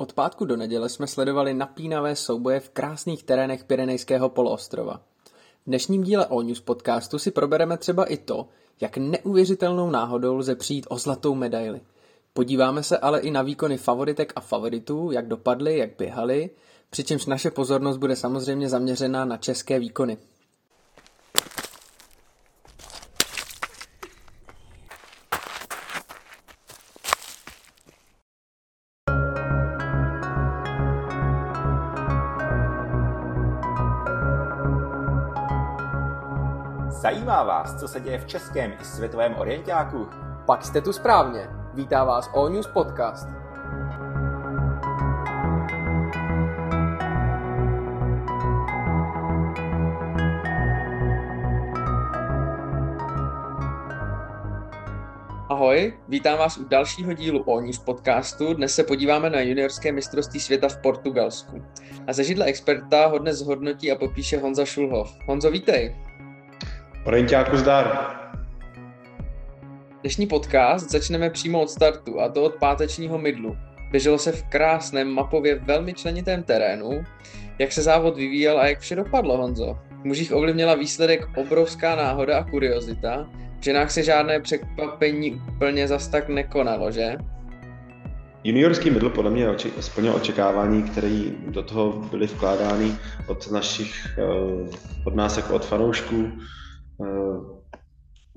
Od pátku do neděle jsme sledovali napínavé souboje v krásných terénech Pyrenejského poloostrova. V dnešním díle O News podcastu si probereme třeba i to, jak neuvěřitelnou náhodou lze přijít o zlatou medaili. Podíváme se ale i na výkony favoritek a favoritů, jak dopadly, jak běhali, přičemž naše pozornost bude samozřejmě zaměřena na české výkony. Vás, co se děje v českém i světovém orientáku? Pak jste tu správně. Vítá vás All News Podcast. Ahoj, vítám vás u dalšího dílu All News podcastu. Dnes se podíváme na juniorské mistrovství světa v Portugalsku. A ze židle experta ho dnes zhodnotí a popíše Honza Šulhov. Honzo, vítej. Orientáku zdar. Dnešní podcast začneme přímo od startu, a to od pátečního mydlu. Běželo se v krásném mapově velmi členitém terénu. Jak se závod vyvíjel a jak vše dopadlo, Honzo? V mužích ovlivnila výsledek obrovská náhoda a kuriozita. V ženách se žádné překvapení úplně zas tak nekonalo, že? Juniorský mydl podle mě splnil očekávání, které do toho byly vkládány od našich, eh, od nás jako od fanoušků. Eh,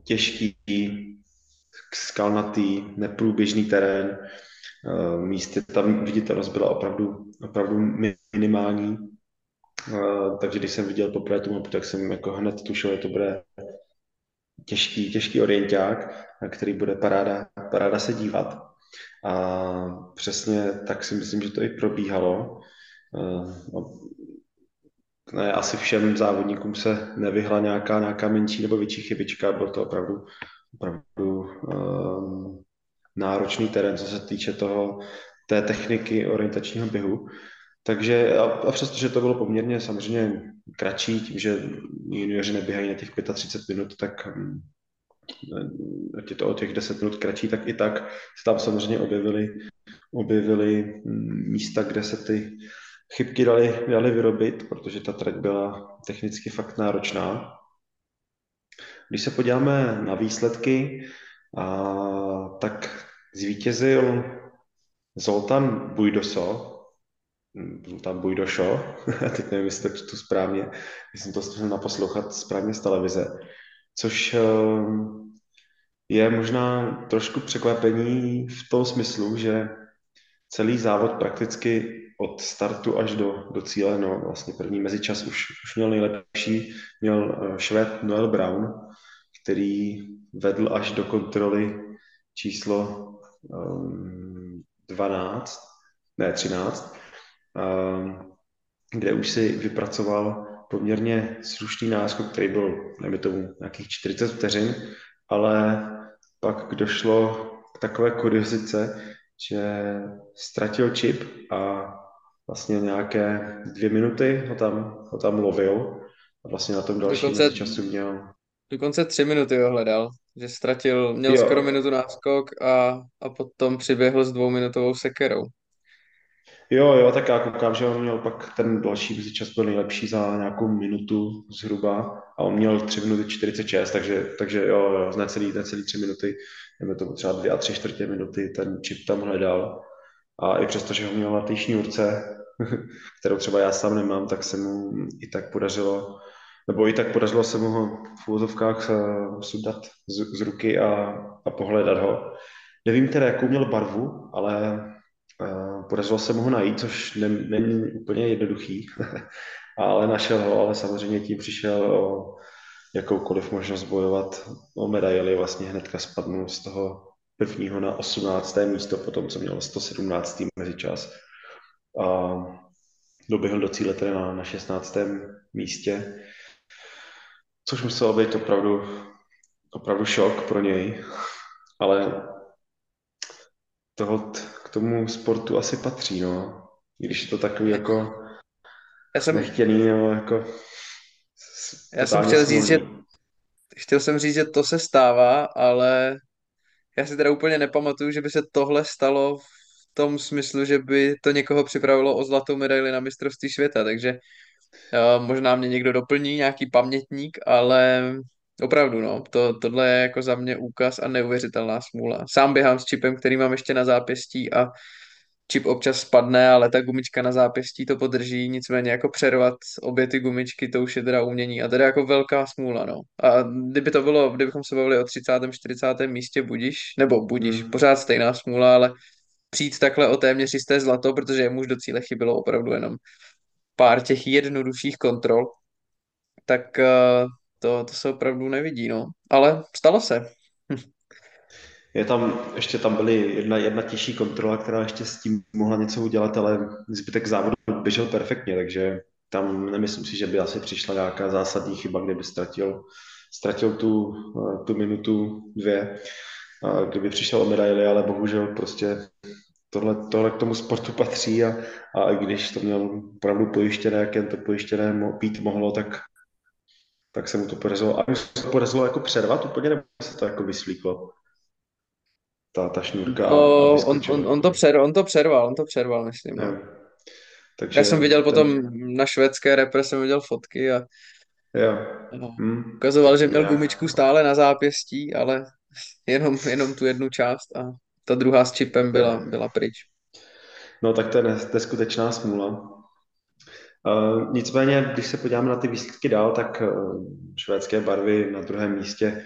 těžký, skalnatý, neprůběžný terén. Eh, místy tam viditelnost byla opravdu, opravdu minimální. Eh, takže když jsem viděl poprvé tu mapu, tak jsem jako hned tušil, že to bude těžký, těžký orienták, který bude paráda, paráda se dívat. A přesně tak si myslím, že to i probíhalo. Ne, asi všem závodníkům se nevyhla nějaká, nějaká menší nebo větší chybička, byl to opravdu, opravdu um, náročný terén, co se týče toho, té techniky orientačního běhu. Takže a, a přestože to bylo poměrně samozřejmě kratší, tím, že junioři neběhají na těch 35 minut, tak je to o těch 10 minut kratší, tak i tak se tam samozřejmě objevily, objevily hm, místa, kde se ty chybky dali, dali vyrobit, protože ta trať byla technicky fakt náročná. Když se podíváme na výsledky, a, tak zvítězil Zoltán Bujdoso, Zoltán Bujdošo, teď nevím, jestli to správně, jsem to stihl naposlouchat správně z televize, což ehm, je možná trošku překvapení v tom smyslu, že celý závod prakticky od startu až do, do cíle, no vlastně první mezičas už, už měl nejlepší, měl uh, Švéd Noel Brown, který vedl až do kontroly číslo um, 12, ne 13, um, kde už si vypracoval poměrně slušný náskok, který byl, nevím tomu, nějakých 40 vteřin, ale pak došlo k takové kuriozice, že ztratil čip a vlastně nějaké dvě minuty ho tam, ho tam lovil a vlastně na tom dalším dokonce, času měl. Dokonce tři minuty ho hledal, že ztratil, měl jo. skoro minutu náskok a, a potom přiběhl s dvouminutovou sekerou. Jo, jo, tak já koukám, že on měl pak ten další mezičas byl nejlepší za nějakou minutu zhruba a on měl 3 minuty 46, takže, takže jo, jo necelý, necelý 3 minuty, jdeme to třeba 2 a 3 čtvrtě minuty, ten čip tam hledal a i přesto, že ho měl na té šňůrce, kterou třeba já sám nemám, tak se mu i tak podařilo, nebo i tak podařilo se mu ho v úvozovkách eh, sudat z, z ruky a, a pohledat ho. Nevím teda, jakou měl barvu, ale uh, podařilo se mu ho najít, což ne, není úplně jednoduchý, ale našel ho, ale samozřejmě tím přišel o jakoukoliv možnost bojovat o medaily, vlastně hnedka spadnul z toho prvního na 18. místo, potom co měl 117. mezičas a doběhl do cíle tedy na, na 16. místě, což muselo být opravdu, opravdu šok pro něj, ale toho k tomu sportu asi patří, no. I když je to takový jako já jsem, nechtěný, no, jako já jsem chtěl říct, že chtěl jsem říct, že to se stává, ale já si teda úplně nepamatuju, že by se tohle stalo v tom smyslu, že by to někoho připravilo o zlatou medaili na mistrovství světa, takže uh, možná mě někdo doplní, nějaký pamětník, ale opravdu, no, to, tohle je jako za mě úkaz a neuvěřitelná smůla. Sám běhám s čipem, který mám ještě na zápěstí a čip občas spadne, ale ta gumička na zápěstí to podrží, nicméně jako přervat obě ty gumičky, to už je teda umění a teda jako velká smůla, no. A kdyby to bylo, kdybychom se bavili o 30. 40. místě budiš, nebo budiš, hmm. pořád stejná smůla, ale přijít takhle o téměř jisté zlato, protože jemu už do cíle chybilo opravdu jenom pár těch jednodušších kontrol, tak eh, to, to se opravdu nevidí, no. Ale stalo se. Je tam, ještě tam byly jedna, jedna těžší kontrola, která ještě s tím mohla něco udělat, ale zbytek závodu běžel perfektně, takže tam nemyslím si, že by asi přišla nějaká zásadní chyba, kdyby ztratil, ztratil tu, eh, tu minutu, dvě, kdyby přišel o medaily, ale bohužel prostě tohle, tohle k tomu sportu patří a, a když to měl opravdu pojištěné, jak jen to pojištěné být mohlo, tak, tak se mu to podařilo. A se to podařilo jako přervat úplně, nebo se to jako vyslíklo? Ta, ta šňůrka. No, on, on, on, to přer, on to přerval, on to přerval, myslím. No. Takže Já jsem viděl ten... potom na švédské repre, jsem viděl fotky a jo. No, hmm. ukazoval, že měl gumičku stále na zápěstí, ale jenom, jenom tu jednu část a ta druhá s čipem byla, byla pryč. No tak to je neskutečná smůla. Uh, nicméně, když se podíváme na ty výsledky dál, tak uh, švédské barvy na druhém místě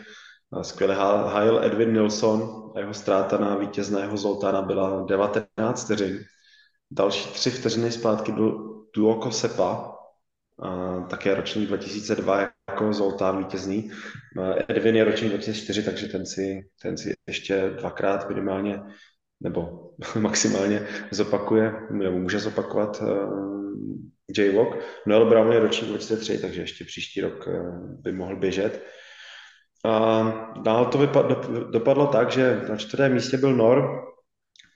Skvěle hájil Edwin Nilsson a jeho ztráta na vítězného Zoltána byla 19 vteřin. Další tři vteřiny zpátky byl Duoko Sepa, a také ročník 2002 jako Zoltán vítězný. Edwin je ročník 2004, takže ten si, ten si ještě dvakrát minimálně nebo maximálně zopakuje, nebo může zopakovat uh, J-Walk. Noel Brown je ročník 2003, takže ještě příští rok by mohl běžet. A dál to dopadlo tak, že na čtvrtém místě byl Nor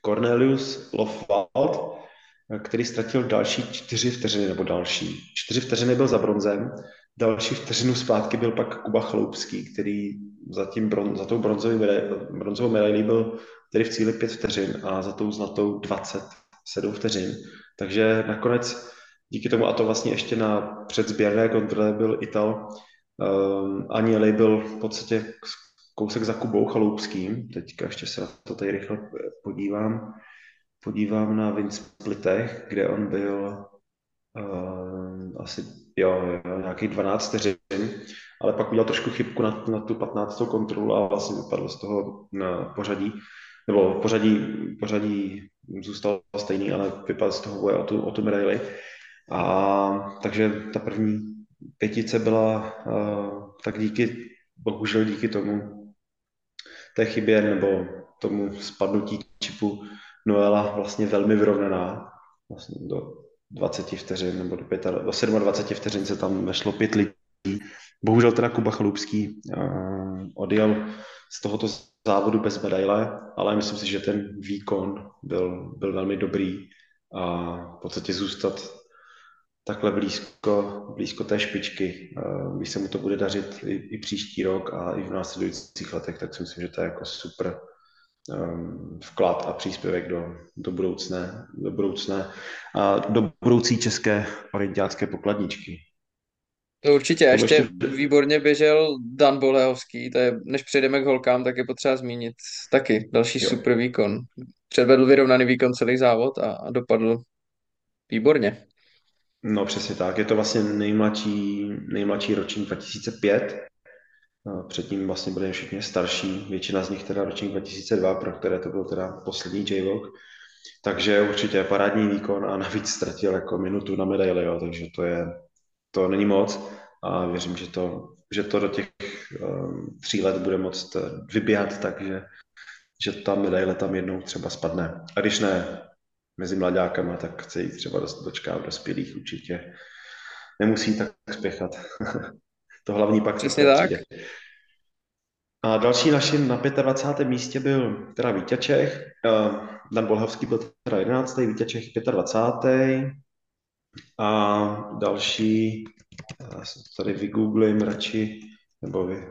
Cornelius Lofwald, který ztratil další čtyři vteřiny, nebo další. Čtyři vteřiny byl za bronzem, další vteřinu zpátky byl pak Kuba Chloupský, který za, tím bron, za tou bronzovou medailí byl tedy v cíli pět vteřin a za tou zlatou 27 vteřin. Takže nakonec díky tomu, a to vlastně ještě na předzběrné kontrole byl Ital Um, Aněli byl v podstatě kousek za Kubou Chaloupským. Teďka ještě se na to tady rychle podívám. Podívám na Vinsplitech, kde on byl uh, asi jo, jo, nějakých 12 vteřin, ale pak udělal trošku chybku na, na tu 15. kontrolu a vlastně vypadl z toho na pořadí, nebo pořadí, pořadí zůstal stejný, ale vypadl z toho boje o tu, o tu medaili. A takže ta první pětice byla uh, tak díky, bohužel díky tomu, té chybě nebo tomu spadnutí čipu Noela vlastně velmi vyrovnaná. Vlastně do 20 vteřin nebo do, 5, do 27 vteřin se tam vešlo pět lidí. Bohužel teda Kuba Chalupský uh, odjel z tohoto závodu bez medaile, ale myslím si, že ten výkon byl, byl velmi dobrý a v podstatě zůstat takhle blízko, blízko té špičky. Když se mu to bude dařit i, i příští rok a i v následujících letech, tak si myslím, že to je jako super um, vklad a příspěvek do, do, budoucné, do budoucné a do budoucí české olimpiádské pokladničky. To určitě. A ještě, ještě výborně běžel Dan Bolehovský, to je, než přejdeme k holkám, tak je potřeba zmínit taky další jo. super výkon. Předvedl vyrovnaný výkon celý závod a, a dopadl výborně. No přesně tak, je to vlastně nejmladší, nejmladší ročník 2005. Předtím vlastně byli všichni starší, většina z nich teda ročník 2002, pro které to byl teda poslední j Takže určitě parádní výkon a navíc ztratil jako minutu na medaili, jo, takže to je, to není moc a věřím, že to, že to do těch um, tří let bude moct vybíhat tak, že, že ta medaile tam jednou třeba spadne. A když ne, mezi mladákama, tak chce jít třeba dočkat dospělých určitě. Nemusí tak spěchat. to hlavní pak Přesně tak. A další naším na 25. místě byl teda Vítě Čech. Dan Bolhavský byl teda 11. Vítě Čech 25. A další, já tady vygooglím radši, nebo vy,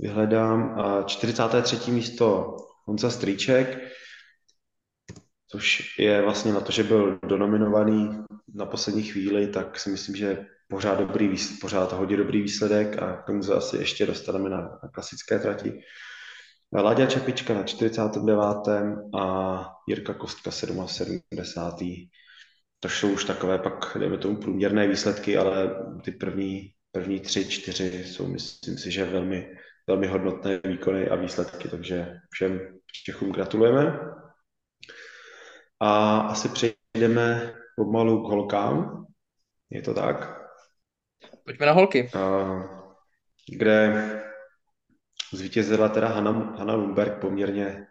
vyhledám. A 43. místo Honza Strýček což je vlastně na to, že byl donominovaný na poslední chvíli, tak si myslím, že pořád, dobrý, pořád hodně dobrý výsledek a k tomu se asi ještě dostaneme na, na klasické trati. Láďa Čepička na 49. a Jirka Kostka 77. To jsou už takové pak, dejme tomu, průměrné výsledky, ale ty první, první tři, čtyři jsou, myslím si, že velmi, velmi hodnotné výkony a výsledky, takže všem Čechům gratulujeme. A asi přejdeme pomalu k holkám. Je to tak? Pojďme na holky. Kde zvítězila teda Hanna, Hanna Lumberg poměrně,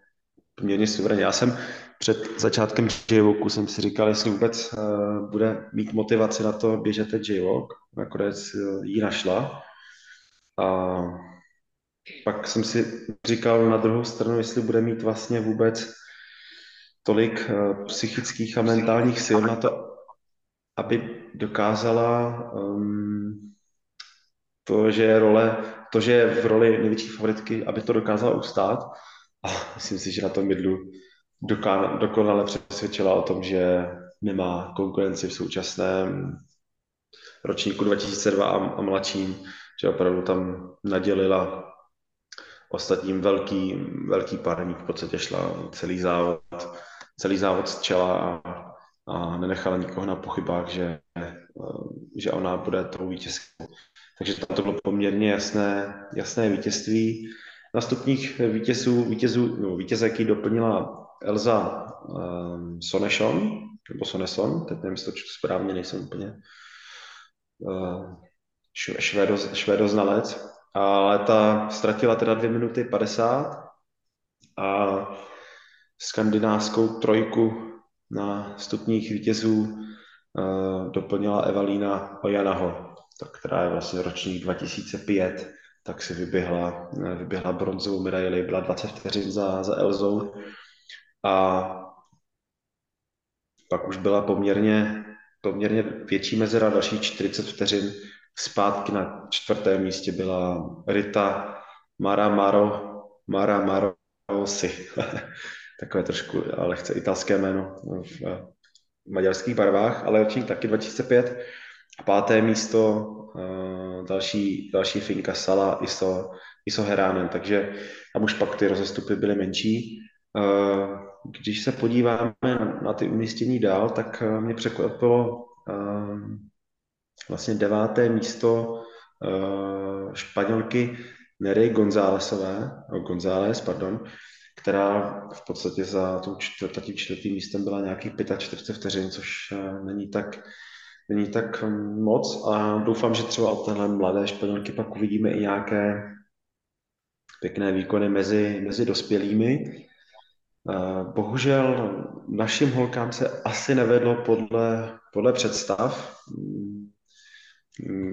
poměrně suverénně. Já jsem před začátkem j jsem si říkal, jestli vůbec uh, bude mít motivaci na to běžet ten j Nakonec uh, ji našla. A pak jsem si říkal na druhou stranu, jestli bude mít vlastně vůbec tolik uh, psychických a mentálních sil na to, aby dokázala um, to, že je role, to, že je v roli největší favoritky, aby to dokázala ustát. A myslím si, že na tom mydlu dokonale přesvědčila o tom, že nemá konkurenci v současném ročníku 2002 a, a mladším, že opravdu tam nadělila ostatním velký, velký parník, v podstatě šla celý závod, celý závod z čela a, a nenechala nikoho na pochybách, že, že ona bude tou vítězkou. Takže to bylo poměrně jasné, jasné vítězství. Na stupních vítězů, vítězů, no, vítězek doplnila Elza um, Sonešon, nebo Soneson, teď nevím, to správně, nejsem úplně uh, švédo, švédoznalec, ale ta ztratila teda 2 minuty 50 a skandinávskou trojku na stupních vítězů uh, doplnila Evalína Ojanaho, která je vlastně ročník 2005, tak si vyběhla, vyběhla bronzovou medaili, byla 20 vteřin za, za Elzou a pak už byla poměrně, poměrně větší mezera, další 40 vteřin. Zpátky na čtvrtém místě byla Rita Mara Maro, Mara Marosi. Takové trošku lehce italské jméno v, v maďarských barvách, ale ročník taky 2005. A páté místo uh, další, další Finka Sala Iso, Iso Heránen, takže tam už pak ty rozestupy byly menší. Uh, když se podíváme na, ty umístění dál, tak mě překvapilo vlastně deváté místo španělky Nery Gonzálesové, González, pardon, která v podstatě za tou čtvrtým, čtvrtým místem byla nějakých 45 vteřin, což uh, není tak není tak hm, moc a doufám, že třeba od téhle mladé Španělky pak uvidíme i nějaké pěkné výkony mezi, mezi dospělými. Bohužel našim holkám se asi nevedlo podle, podle představ.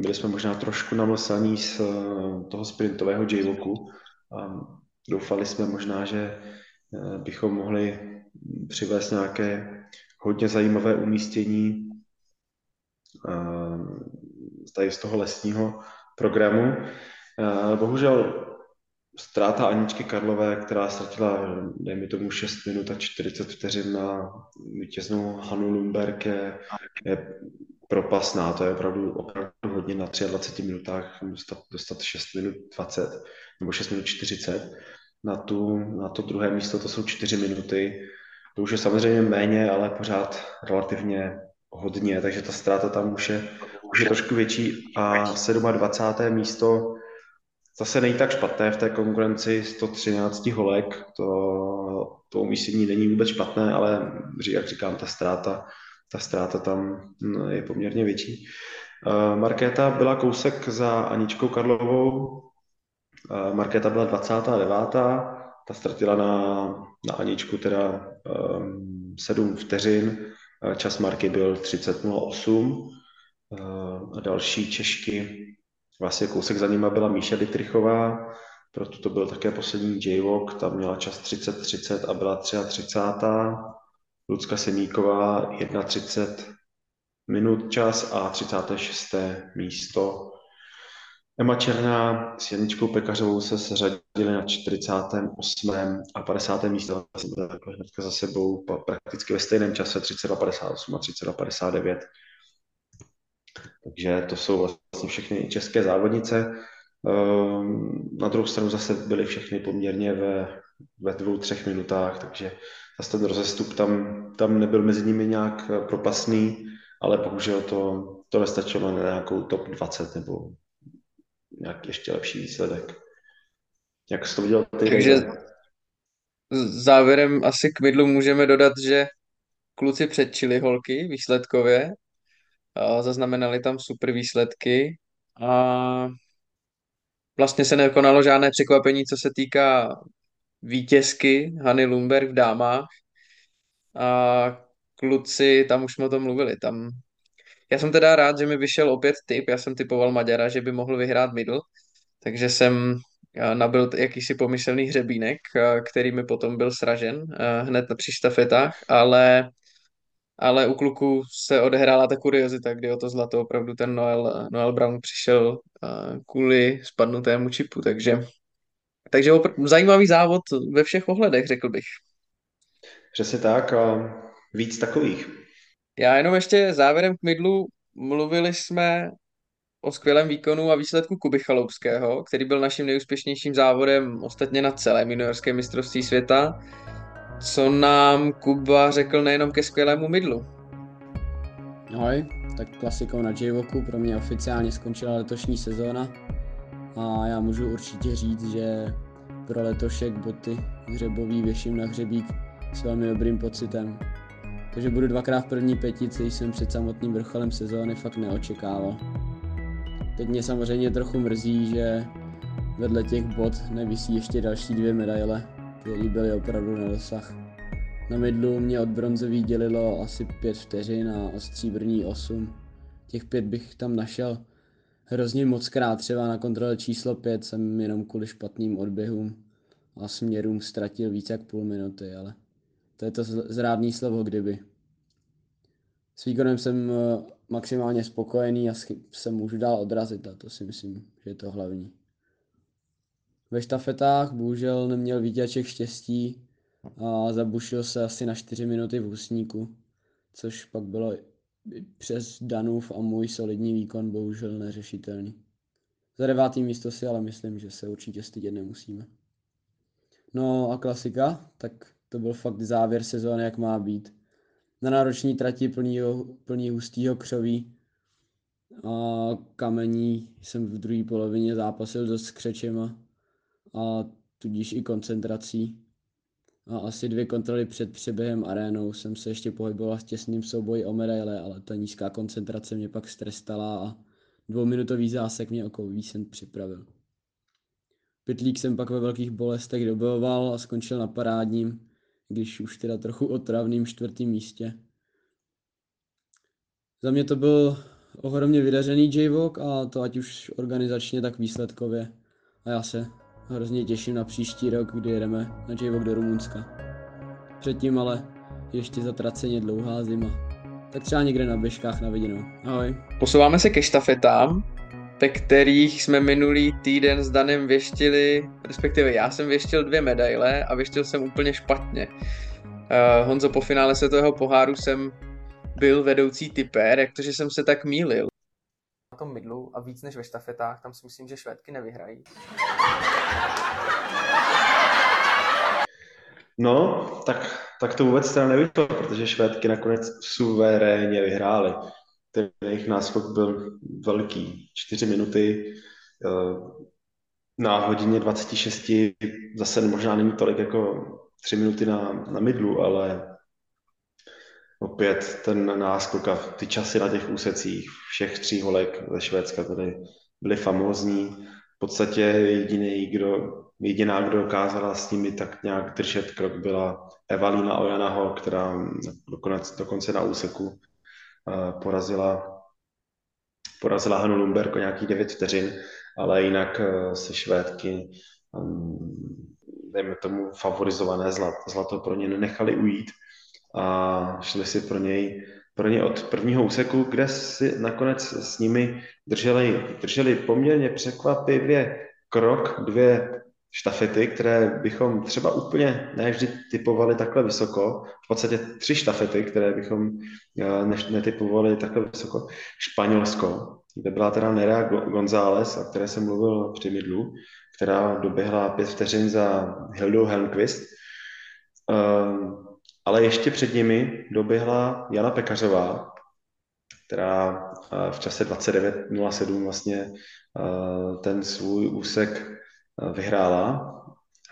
Byli jsme možná trošku namlsaní z eh, toho sprintového j doufali jsme možná, že eh, bychom mohli přivést nějaké hodně zajímavé umístění tady z toho lesního programu. Bohužel ztráta Aničky Karlové, která ztratila, dejme tomu, 6 minut a 40 vteřin na vítěznou Hanu Lumberg je, je propasná. To je opravdu, opravdu hodně na 23 minutách dostat, dostat 6 minut 20 nebo 6 minut 40. Na, tu, na to druhé místo to jsou 4 minuty. To už je samozřejmě méně, ale pořád relativně hodně, takže ta ztráta tam už je, už je trošku větší a 27. místo zase není tak špatné v té konkurenci 113 holek, to, to umístění není vůbec špatné, ale jak říkám, ta ztráta, ta ztráta tam no, je poměrně větší. Uh, Markéta byla kousek za Aničkou Karlovou, uh, Markéta byla 29. Ta ztratila na, na Aničku teda um, 7 vteřin, Čas marky byl 30.08 a další Češky, vlastně kousek za nima byla Míša Dietrichová, proto to byl také poslední J-Walk, tam měla čas 30.30 a byla 33. Lucka Semíková 1.30 minut čas a 36. místo. Emma Černá s Janičkou Pekařovou se seřadili na 48. a 50. místo. Takhle hnedka za sebou prakticky ve stejném čase 32,58 a 32,59. Takže to jsou vlastně všechny české závodnice. Ehm, na druhou stranu zase byly všechny poměrně ve, ve dvou, třech minutách, takže zase ten rozestup tam, tam nebyl mezi nimi nějak propasný, ale bohužel to, to nestačilo na nějakou top 20 nebo nějaký ještě lepší výsledek. Jak jsi to viděl ty? Takže závěrem asi k mydlu můžeme dodat, že kluci předčili holky výsledkově, a zaznamenali tam super výsledky a vlastně se nekonalo žádné překvapení, co se týká vítězky Hany Lumberg v dámách a kluci, tam už jsme o tom mluvili, tam já jsem teda rád, že mi vyšel opět tip, já jsem typoval Maďara, že by mohl vyhrát middle, takže jsem nabil jakýsi pomyslný hřebínek, který mi potom byl sražen hned při štafetách, ale, ale u kluku se odehrála ta kuriozita, kdy o to zlato opravdu ten Noel, Noel Brown přišel kvůli spadnutému čipu, takže, takže opr- zajímavý závod ve všech ohledech, řekl bych. Přesně tak a víc takových. Já jenom ještě závěrem k midlu mluvili jsme o skvělém výkonu a výsledku Kuby Chaloupského, který byl naším nejúspěšnějším závodem ostatně na celé juniorské mistrovství světa, co nám Kuba řekl nejenom ke skvělému midlu. Ahoj, tak klasikou na j pro mě oficiálně skončila letošní sezóna a já můžu určitě říct, že pro letošek boty hřebový věším na hřebík s velmi dobrým pocitem. Takže budu dvakrát v první pětici, jsem před samotným vrcholem sezóny fakt neočekával. Teď mě samozřejmě trochu mrzí, že vedle těch bod nevisí ještě další dvě medaile, které byly opravdu na dosah. Na midlu mě od bronzový dělilo asi pět vteřin a od stříbrní osm. Těch pět bych tam našel hrozně moc krát, třeba na kontrole číslo pět jsem jenom kvůli špatným odběhům a směrům ztratil více jak půl minuty, ale to je to zrádný slovo kdyby. S výkonem jsem eh, maximálně spokojený a se můžu dál odrazit a to si myslím, že je to hlavní. Ve štafetách bohužel neměl výťaček štěstí a zabušil se asi na 4 minuty v úsníku, což pak bylo přes Danův a můj solidní výkon bohužel neřešitelný. Za devátý místo si ale myslím, že se určitě stydět nemusíme. No a klasika, tak to byl fakt závěr sezóny, jak má být. Na nároční trati plný, plný hustýho křoví a kamení jsem v druhé polovině zápasil dost s křečema a tudíž i koncentrací. A asi dvě kontroly před přeběhem arénou jsem se ještě pohyboval v těsným souboji o medaile, ale ta nízká koncentrace mě pak strestala a dvouminutový zásek mě jako výsent připravil. Pytlík jsem pak ve velkých bolestech dobojoval a skončil na parádním, když už teda trochu otravným čtvrtým místě. Za mě to byl ohromně vydařený j a to ať už organizačně, tak výsledkově. A já se hrozně těším na příští rok, kdy jedeme na j do Rumunska. Předtím ale ještě zatraceně dlouhá zima. Tak třeba někde na běžkách na viděnou. Ahoj. Posouváme se ke štafetám, ve kterých jsme minulý týden s Danem věštili, respektive já jsem věštil dvě medaile a věštil jsem úplně špatně. Uh, Honzo, po finále světového poháru jsem byl vedoucí typer, jak to, že jsem se tak mýlil. Na tom mydlu a víc než ve štafetách, tam si myslím, že Švédky nevyhrají. No, tak, tak to vůbec teda nevyšlo, protože Švédky nakonec suverénně vyhrály. Ten jejich náskok byl velký, čtyři minuty, eh, na hodině 26, zase možná není tolik jako tři minuty na, na mydlu, ale opět ten náskok a ty časy na těch úsecích všech tří holek ze Švédska tady byly famózní. V podstatě jediný, kdo, jediná, kdo dokázala s nimi tak nějak držet krok, byla Evalina Ojanaho, která dokonce, dokonce na úseku uh, porazila, porazila Hanu Lumberg o nějakých 9 vteřin, ale jinak uh, se Švédky um, dejme tomu favorizované zlato, zlato pro ně nenechali ujít a šli si pro něj pro ně od prvního úseku, kde si nakonec s nimi drželi, drželi poměrně překvapivě krok, dvě štafety, které bychom třeba úplně ne vždy typovali takhle vysoko, v podstatě tři štafety, které bychom eh, netypovali takhle vysoko. Španělsko, kde byla teda Nerea González, o které jsem mluvil při mydlu, která doběhla pět vteřin za Hildu Helmqvist. Ehm, ale ještě před nimi doběhla Jana Pekařová, která eh, v čase 29.07 vlastně eh, ten svůj úsek vyhrála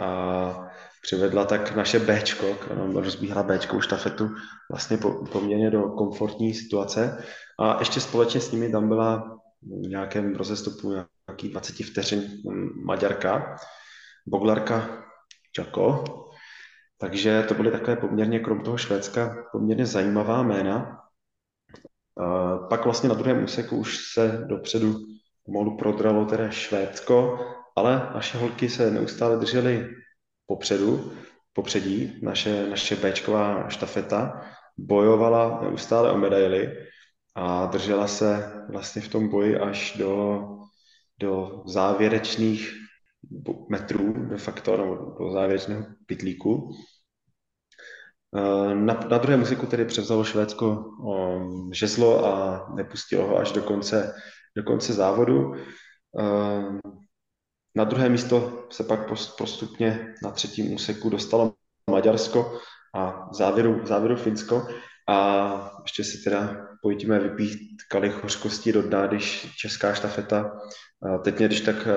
a přivedla tak naše Bčko, rozbíhala Bčko štafetu vlastně po, poměrně do komfortní situace. A ještě společně s nimi tam byla v nějakém rozestupu nějaký 20 vteřin Maďarka, Boglarka Čako, takže to byly takové poměrně, krom toho Švédska, poměrně zajímavá jména. Pak vlastně na druhém úseku už se dopředu pomalu prodralo teda Švédsko ale naše holky se neustále držely popředu, popředí, naše, naše Bčková štafeta bojovala neustále o medaily a držela se vlastně v tom boji až do, do závěrečných metrů de facto, nebo do závěrečného pitlíku. Eh, na, na druhém muziku tedy převzalo Švédsko um, žezlo a nepustilo ho až do konce, do konce závodu. Um, na druhé místo se pak postupně na třetím úseku dostalo Maďarsko a v závěru, v závěru Finsko. A ještě si teda pojďme vypít kalich hořkosti do dna, když česká štafeta, teď mě když tak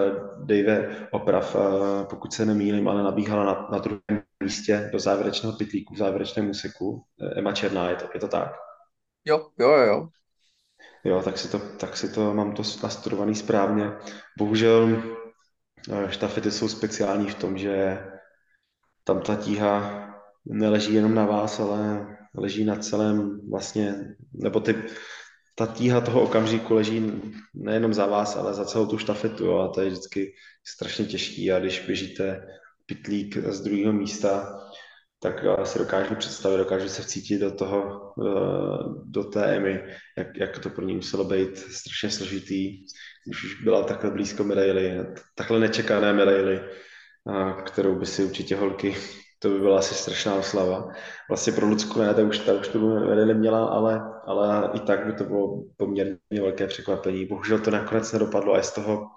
Dave oprav, pokud se nemýlím, ale nabíhala na, na druhém místě do závěrečného pitlíku, v závěrečném úseku. Ema Černá, je to, je to tak? Jo, jo, jo. Jo, tak si to, tak si to mám to nastudovaný správně. Bohužel štafety jsou speciální v tom, že tam ta tíha neleží jenom na vás, ale leží na celém vlastně, nebo ty, ta tíha toho okamžiku leží nejenom za vás, ale za celou tu štafetu jo, a to je vždycky strašně těžký. A když běžíte pitlík z druhého místa, tak si dokážu představit, dokážu se vcítit do toho, eh, do té EMI, jak, jak to pro ní muselo být strašně složitý, když už byla takhle blízko medaily, takhle nečekané medaily, kterou by si určitě holky, to by byla asi strašná oslava. Vlastně pro Lucku ne, ta už, ta už tu medaily měla, ale, ale i tak by to bylo poměrně velké překvapení. Bohužel to nakonec nedopadlo a z toho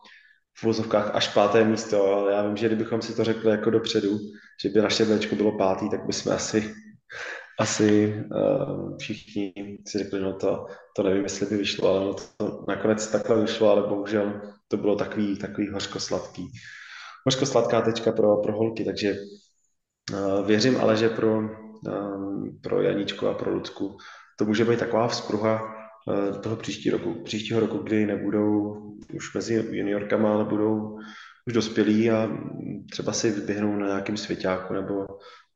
v vozovkách až páté místo, ale já vím, že kdybychom si to řekli jako dopředu, že by naše Bčko bylo pátý, tak bychom asi, asi uh, všichni si řekli, no to, to nevím, jestli by vyšlo, ale no to nakonec takhle vyšlo, ale bohužel to bylo takový, takový hořko-sladký. Hořko-sladká tečka pro, pro holky, takže věřím ale, že pro, uh, pro Janíčku a pro Lucku to může být taková vzpruha uh, toho příští roku, příštího roku, kdy nebudou už mezi juniorkama, ale budou už dospělí a třeba si vyběhnou na nějakém svěťáku nebo,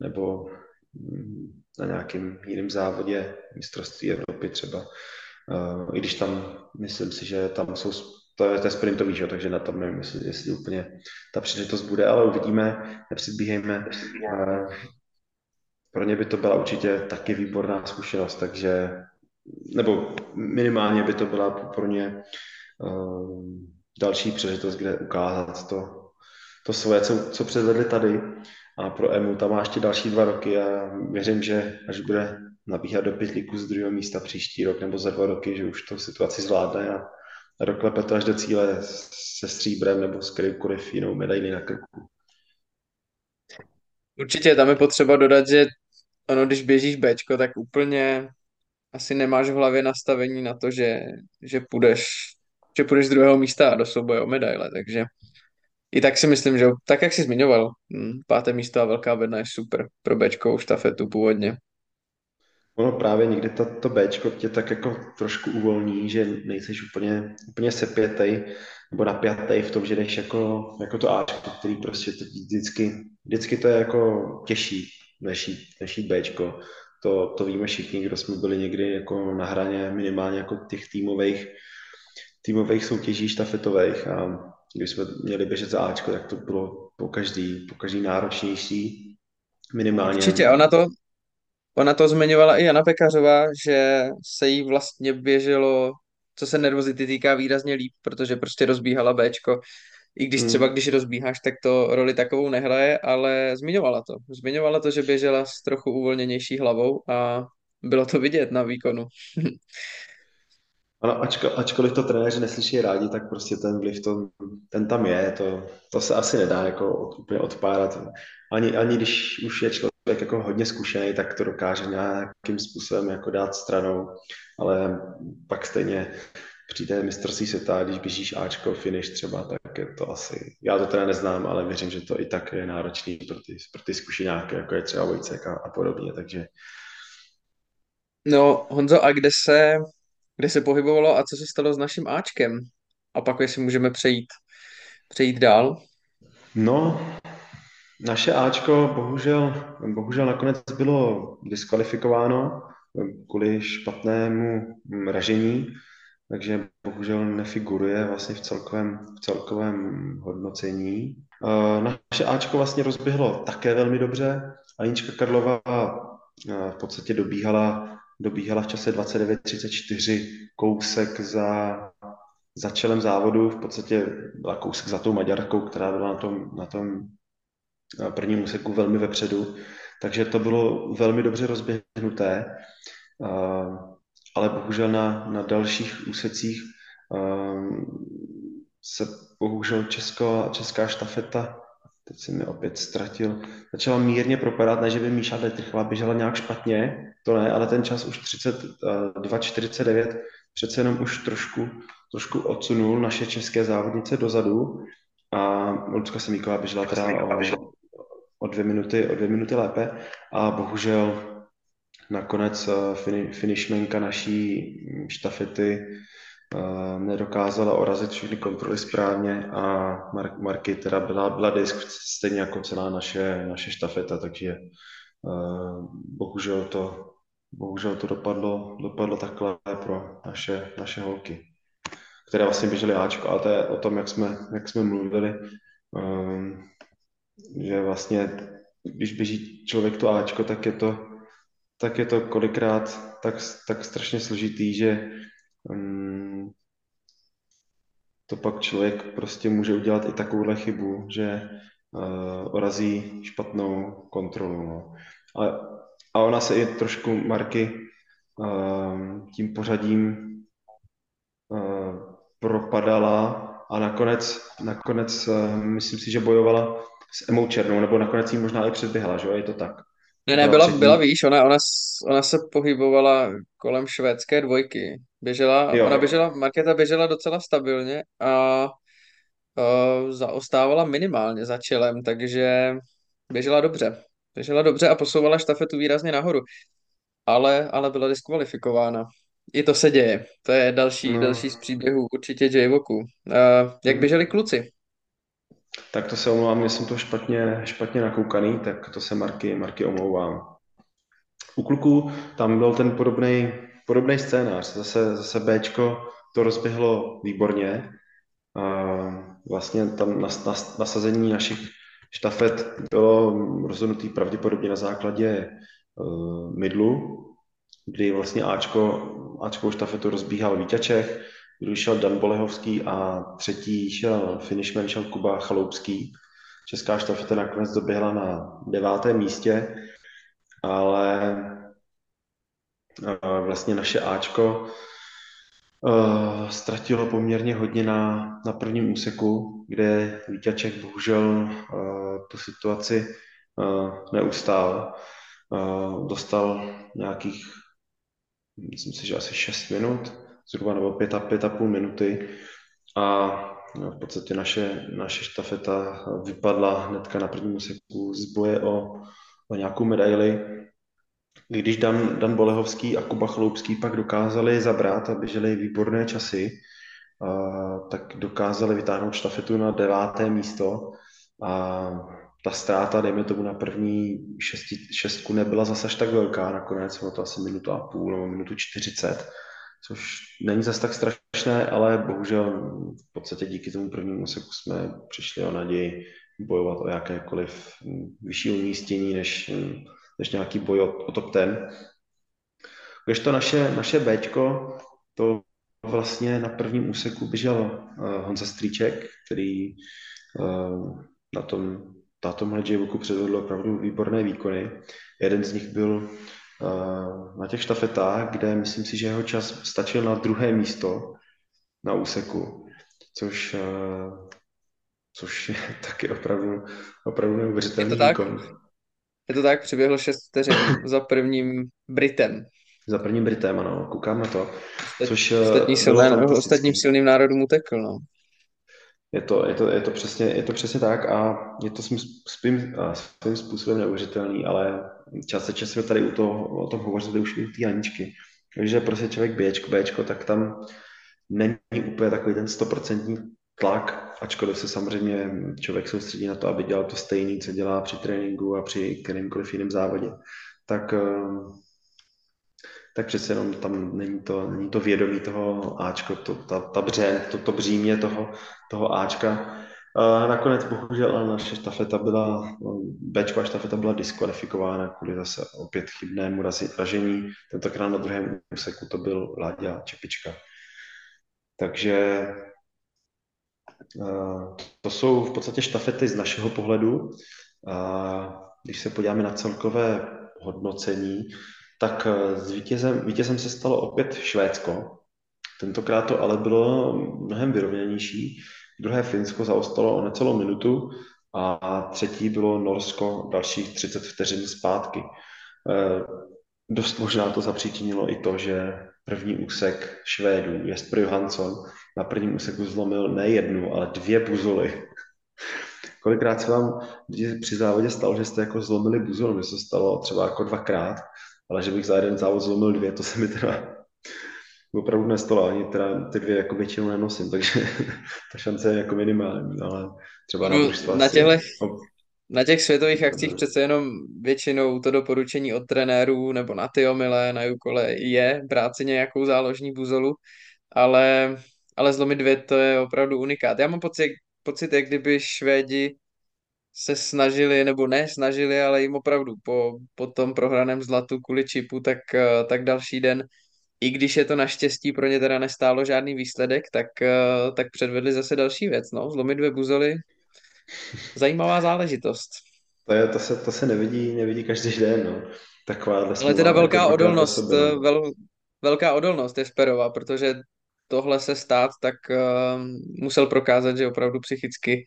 nebo mm, na nějakém jiném závodě mistrovství Evropy třeba. Uh, I když tam, myslím si, že tam jsou, to je, to je sprintový, že? takže na tom nevím, jestli, jestli úplně ta příležitost bude, ale uvidíme, nepředbíhejme. Uh, pro ně by to byla určitě taky výborná zkušenost, takže nebo minimálně by to byla pro ně uh, další příležitost, kde ukázat to, to svoje, co, co předvedli tady. A pro EMU tam má ještě další dva roky a věřím, že až bude nabíhat do pytlíku z druhého místa příští rok nebo za dva roky, že už to situaci zvládne a, a doklepe to až do cíle se stříbrem nebo s kterýmkoliv jinou medailí na krku. Určitě tam je potřeba dodat, že ono, když běžíš Bčko, tak úplně asi nemáš v hlavě nastavení na to, že, že půjdeš že půjdeš z druhého místa do souboje o medaile, takže i tak si myslím, že tak, jak jsi zmiňoval, hm, páté místo a velká bedna je super pro Bčkovou štafetu původně. Ono právě někdy to, to Bčko tě tak jako trošku uvolní, že nejseš úplně, úplně sepětej nebo napjatej v tom, že jdeš jako, jako to Ačko, který prostě to vždycky, vždycky to je jako těžší než než Bčko. To, to víme všichni, kdo jsme byli někdy jako na hraně minimálně jako těch týmových týmových soutěží štafetových a když jsme měli běžet za Ačko, tak to bylo po každý, po každý náročnější minimálně. Určitě, ona to, ona to zmiňovala i Jana Pekařová, že se jí vlastně běželo, co se nervozity týká, výrazně líp, protože prostě rozbíhala Bčko. I když třeba, Hmm. když rozbíháš, tak to roli takovou nehraje, ale zmiňovala to. Zmiňovala to, že běžela s trochu uvolněnější hlavou a bylo to vidět na výkonu. Ano, ačko, ačkoliv to trenéři neslyší rádi, tak prostě ten vliv, to, ten tam je, to, to se asi nedá jako úplně odpárat. Ani, ani když už je člověk jako hodně zkušený, tak to dokáže nějakým způsobem jako dát stranou, ale pak stejně přijde mistrovství světa, když běžíš Ačko, finish třeba, tak je to asi, já to teda neznám, ale věřím, že to i tak je náročný pro ty, pro ty zkušeňáky, jako je třeba Vojcek a, a podobně, takže No, Honzo, a kde se, kde se pohybovalo a co se stalo s naším Ačkem? A pak jestli můžeme přejít, přejít dál. no, Naše Ačko bohužel, bohužel nakonec bylo diskvalifikováno kvůli špatnému ražení, takže bohužel nefiguruje vlastně v celkovém, v celkovém hodnocení. Eh, Naše Ačko vlastně rozběhlo také velmi dobře. Anička Karlová eh, v podstatě dobíhala, dobíhala v čase 29.34 kousek za, za čelem závodu, v podstatě byla kousek za tou Maďarkou, která byla na tom, na tom prvním úseku velmi vepředu, takže to bylo velmi dobře rozběhnuté, ale bohužel na, na dalších úsecích se bohužel česko, česká štafeta, teď jsem mi opět ztratil, začala mírně propadat, ne, že by Míša Detrchová běžela nějak špatně, to ne, ale ten čas už 32.49 přece jenom už trošku, trošku odsunul naše české závodnice dozadu. A Lucka Semíková běžela teda o, o dvě minuty, o dvě minuty lépe. A bohužel nakonec eh, finishmenka naší štafety uh, nedokázala orazit všechny kontroly správně a Mar- Marky teda byla, byla disk stejně jako celá naše, naše štafeta, takže uh, bohužel to, bohužel to dopadlo, dopadlo takhle pro naše, naše holky, které vlastně běžely Ačko, ale to je o tom, jak jsme, jak jsme mluvili. Um, že vlastně, když běží člověk to Ačko, tak je to, tak je to kolikrát tak, tak strašně složitý, že um, to pak člověk prostě může udělat i takovouhle chybu, že uh, orazí špatnou kontrolu. No. Ale, a ona se i trošku Marky uh, tím pořadím uh, propadala a nakonec, nakonec uh, myslím si, že bojovala s Emou Černou, nebo nakonec jí možná i předběhla, že jo, je to tak. Ne, ne, byla, byla víš, ona, ona, ona se pohybovala kolem švédské dvojky. Běžela, jo. ona běžela, Markéta běžela docela stabilně a, a zaostávala minimálně za čelem, takže běžela dobře. Běžela dobře a posouvala štafetu výrazně nahoru. Ale, ale byla diskvalifikována. I to se děje. To je další, No. další z příběhů určitě J-Voku. Uh, jak Hmm. běželi kluci? Tak to se omlouvám, jsem to špatně, špatně nakoukaný, tak to se Marky, Marky omlouvám. U kluků tam byl ten podobný podobný scénář. Zase, zase Bčko to rozběhlo výborně. A vlastně tam nas, nas, nasazení našich štafet bylo rozhodnutý pravděpodobně na základě uh, mydlu, kdy vlastně Ačko, Ačkovou štafetu rozbíhal Víťaček, druhý šel Dan Bolehovský a třetí šel finishman, šel Kuba Chaloupský. Česká štafeta nakonec doběhla na devátém místě, ale vlastně naše Ačko uh, ztratilo poměrně hodně na, na prvním úseku, kde Víťaček bohužel uh, tu situaci neustál. Dostal nějakých, myslím si, že asi 6 minut, zhruba nebo 5 a, 5 a půl minuty a no, v podstatě naše, naše štafeta vypadla hnedka na prvním úseku z boje o, o nějakou medaili když Dan, Dan Bolehovský a Kuba Chloupský pak dokázali zabrat a běželi výborné časy, uh, tak dokázali vytáhnout štafetu na deváté místo a ta ztráta, dejme tomu na první šesti, šestku, nebyla zase až tak velká nakonec, bylo to asi minutu a půl nebo minutu čtyřicet, což není zase tak strašné, ale bohužel v podstatě díky tomu prvnímu seku jsme přišli o naději bojovat o jakékoliv vyšší umístění, než ještě nějaký boj o, o top ten. Když to naše, naše Bčko, to vlastně na prvním úseku běžel uh, Honza Stříček, který uh, na tom na tomhle j předvedl opravdu výborné výkony. Jeden z nich byl uh, na těch štafetách, kde myslím si, že jeho čas stačil na druhé místo na úseku, což, uh, což je taky opravdu, opravdu neuvěřitelný je výkon. Tak? Je to tak, přiběhlo 6 vteřin za prvním Britem. Za prvním Britem, ano, koukám na to. Což, ostatní silné, ostatním silným národům utekl, no. Je to, je to, je to, přesně, je to přesně tak a je to svým, svým, svým způsobem neuvěřitelný, ale částečně jsme tady u toho, o tom hovořili už i u té Aničky. Takže prostě člověk Bčko, Bčko, tak tam není úplně takový ten stoprocentní tlak, ačkoliv se samozřejmě člověk soustředí na to, aby dělal to stejný, co dělá při tréninku a při kterémkoliv jiném závodě, tak tak přece jenom tam není to, není to vědomí toho Ačko, to, ta, ta břen, to, to břímě toho, toho Ačka. Nakonec bohužel naše štafeta byla, Bčková štafeta byla diskvalifikována kvůli zase opět chybnému ražení. Tentokrát na druhém úseku to byl Láďa Čepička. Takže to jsou v podstatě štafety z našeho pohledu. A když se podíváme na celkové hodnocení, tak eh, s vítězem, vítězem se stalo opět Švédsko. Tentokrát to ale bylo mnohem vyrovnanější. Druhé Finsko zaostalo o necelou minutu a třetí bylo Norsko dalších 30 vteřin zpátky. Eh, dost možná to zapříčinilo i to, že první úsek Švédů, Jesper Johansson, na prvním úseku zlomil ne jednu, ale dvě buzoly. Kolikrát se vám při závodě stalo, že jste jako zlomili buzolu? Mně se stalo třeba jako dvakrát ale že bych za jeden závod zlomil dvě, to se mi teda opravdu nestalo, ani teda ty dvě jako většinou nenosím, takže ta šance je jako minimální, ale třeba na no, na, těchto, na těch světových akcích přece jenom většinou to doporučení od trenérů nebo na Tyomile, na Jukole je brát si nějakou záložní buzolu, ale, ale zlomit dvě to je opravdu unikát. Já mám pocit, pocit jak kdyby Švédi se snažili, nebo ne snažili, ale jim opravdu po, po tom prohraném zlatu kvůli čipu, tak, tak další den, i když je to naštěstí pro ně teda nestálo žádný výsledek, tak, tak předvedli zase další věc, no, zlomit dvě buzoly, zajímavá záležitost. To, je, to, se, to se nevidí, nevidí každý den, no. Taková Ale teda velká jako odolnost, no. vel, velká odolnost je Sperova, protože tohle se stát, tak uh, musel prokázat, že opravdu psychicky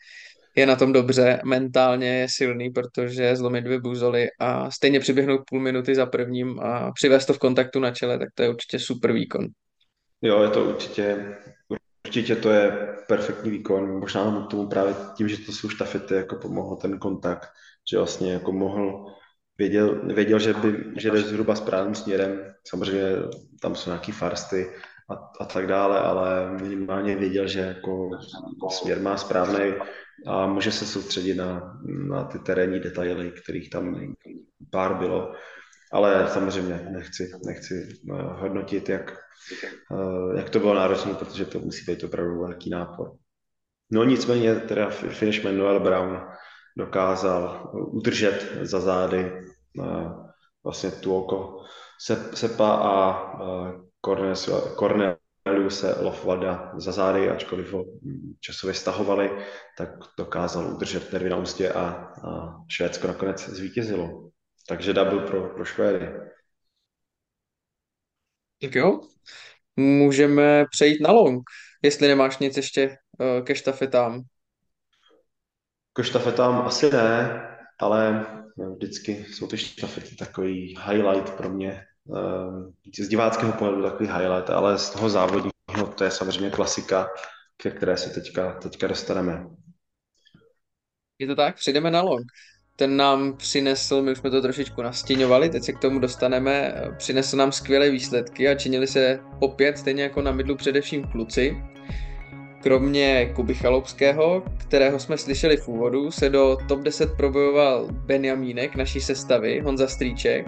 je na tom dobře, mentálně je silný, protože zlomit dvě buzoly a stejně přiběhnout půl minuty za prvním a přivést to v kontaktu na čele, tak to je určitě super výkon. Jo, je to určitě, určitě to je perfektní výkon. Možná tomu právě tím, že to jsou štafety, jako pomohl ten kontakt, že vlastně jako mohl, věděl, věděl že, by, že jde zhruba správným směrem. Samozřejmě tam jsou nějaký farsty, a, a tak dále, ale minimálně věděl, že jako směr má správný a může se soustředit na, na ty terénní detaily, kterých tam pár bylo. Ale samozřejmě nechci, nechci eh, hodnotit, jak, eh, jak to bylo náročné, protože to musí být opravdu velký nápor. No nicméně teda finishman Noel Brown dokázal udržet za zády eh, vlastně tu oko Sepa a Corneliuse Lofvalda za zády, ačkoliv ho časově stahovali, tak dokázal udržet nervy na ústě a, a Švédsko nakonec zvítězilo. Takže double pro, pro Švédy. Tak jo, můžeme přejít na long, jestli nemáš nic ještě uh, ke štafetám. Ke štafetám asi ne, ale vždycky jsou ty štafety takový highlight pro mě Ehm, z diváckého pohledu takový highlight, ale z toho závodního to je samozřejmě klasika, ke které se teďka, teďka dostaneme. Je to tak? Přijdeme na long. Ten nám přinesl, my už jsme to trošičku nastěňovali, teď se k tomu dostaneme, přinesl nám skvělé výsledky a činili se opět, stejně jako na mydlu, především kluci. Kromě Kuby Chalopského, kterého jsme slyšeli v úvodu, se do top 10 probojoval Benjamínek naší sestavy, Honza Strýček,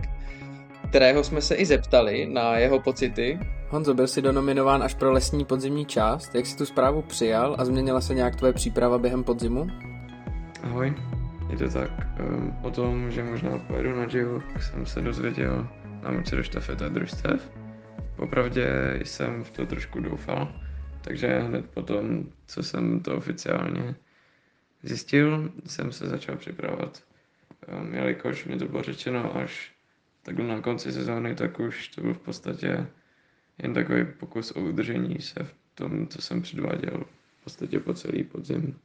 kterého jsme se i zeptali na jeho pocity. Honzo, byl si donominován až pro lesní podzimní část. Jak jsi tu zprávu přijal a změnila se nějak tvoje příprava během podzimu? Ahoj. Je to tak. Um, o tom, že možná pojedu na Jivu, jsem se dozvěděl na moci do štafeta družstev. Popravdě jsem v to trošku doufal, takže hned potom, co jsem to oficiálně zjistil, jsem se začal připravovat. Um, jelikož mi to bylo řečeno až takhle na konci sezóny, tak už to byl v podstatě jen takový pokus o udržení se v tom, co jsem předváděl v podstatě po celý podzim.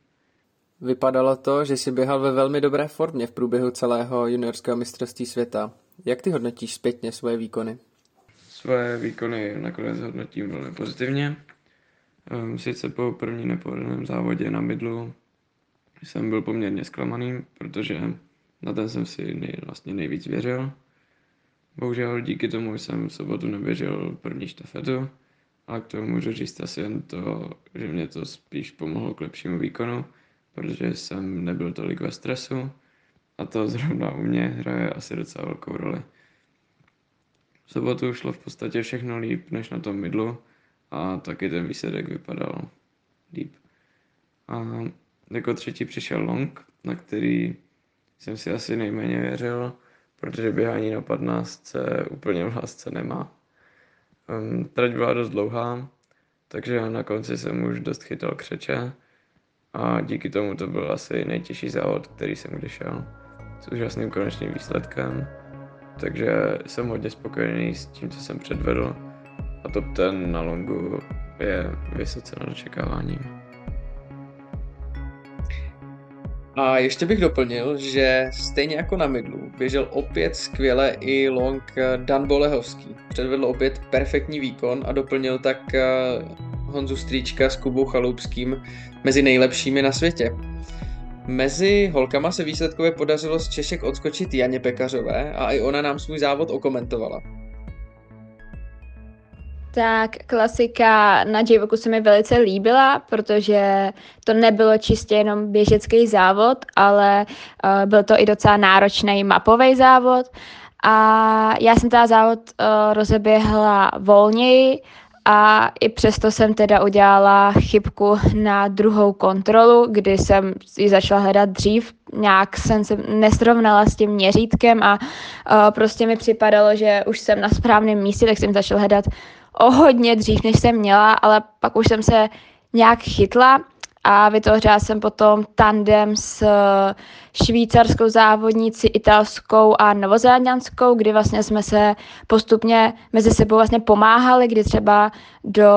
Vypadalo to, že jsi běhal ve velmi dobré formě v průběhu celého juniorského mistrovství světa. Jak ty hodnotíš zpětně svoje výkony? Svoje výkony nakonec hodnotím velmi pozitivně. Ehm, sice po první nepovedeném závodě na mydlu jsem byl poměrně zklamaný, protože na ten jsem si nej, vlastně nejvíc věřil. Bohužel díky tomu jsem v sobotu neběžel první štafetu, ale k tomu můžu říct asi jen to, že mě to spíš pomohlo k lepšímu výkonu, protože jsem nebyl tolik ve stresu a to zrovna u mě hraje asi docela velkou roli. V sobotu šlo v podstatě všechno líp než na tom mydlu a taky ten výsledek vypadal líp. A jako třetí přišel long, na který jsem si asi nejméně věřil, protože běhání na 15 úplně v lásce nemá. Um, trať byla dost dlouhá, takže na konci jsem už dost chytal křeče a díky tomu to byl asi nejtěžší závod, který jsem kdy šel. S úžasným konečným výsledkem, takže jsem hodně spokojený s tím, co jsem předvedl a top ten na longu je vysoce nad očekáváním. A ještě bych doplnil, že stejně jako na mydlu běžel opět skvěle i long Dan Bolehovský. Předvedl opět perfektní výkon a doplnil tak eh, Honzu Strýčka s Kubou Chaloupským mezi nejlepšími na světě. Mezi holkama se výsledkově podařilo z Češek odskočit Janě Pekařové a i ona nám svůj závod okomentovala. Tak klasika na divoku se mi velice líbila, protože to nebylo čistě jenom běžecký závod, ale uh, byl to i docela náročný mapový závod. A já jsem teda závod uh, rozeběhla volněji, a i přesto jsem teda udělala chybku na druhou kontrolu, kdy jsem ji začala hledat dřív. Nějak jsem se nesrovnala s tím měřítkem a uh, prostě mi připadalo, že už jsem na správném místě, tak jsem začala hledat o hodně dřív, než jsem měla, ale pak už jsem se nějak chytla a vytvořila jsem potom tandem s eh, švýcarskou závodnici, italskou a novozélandskou, kdy vlastně jsme se postupně mezi sebou vlastně pomáhali, kdy třeba do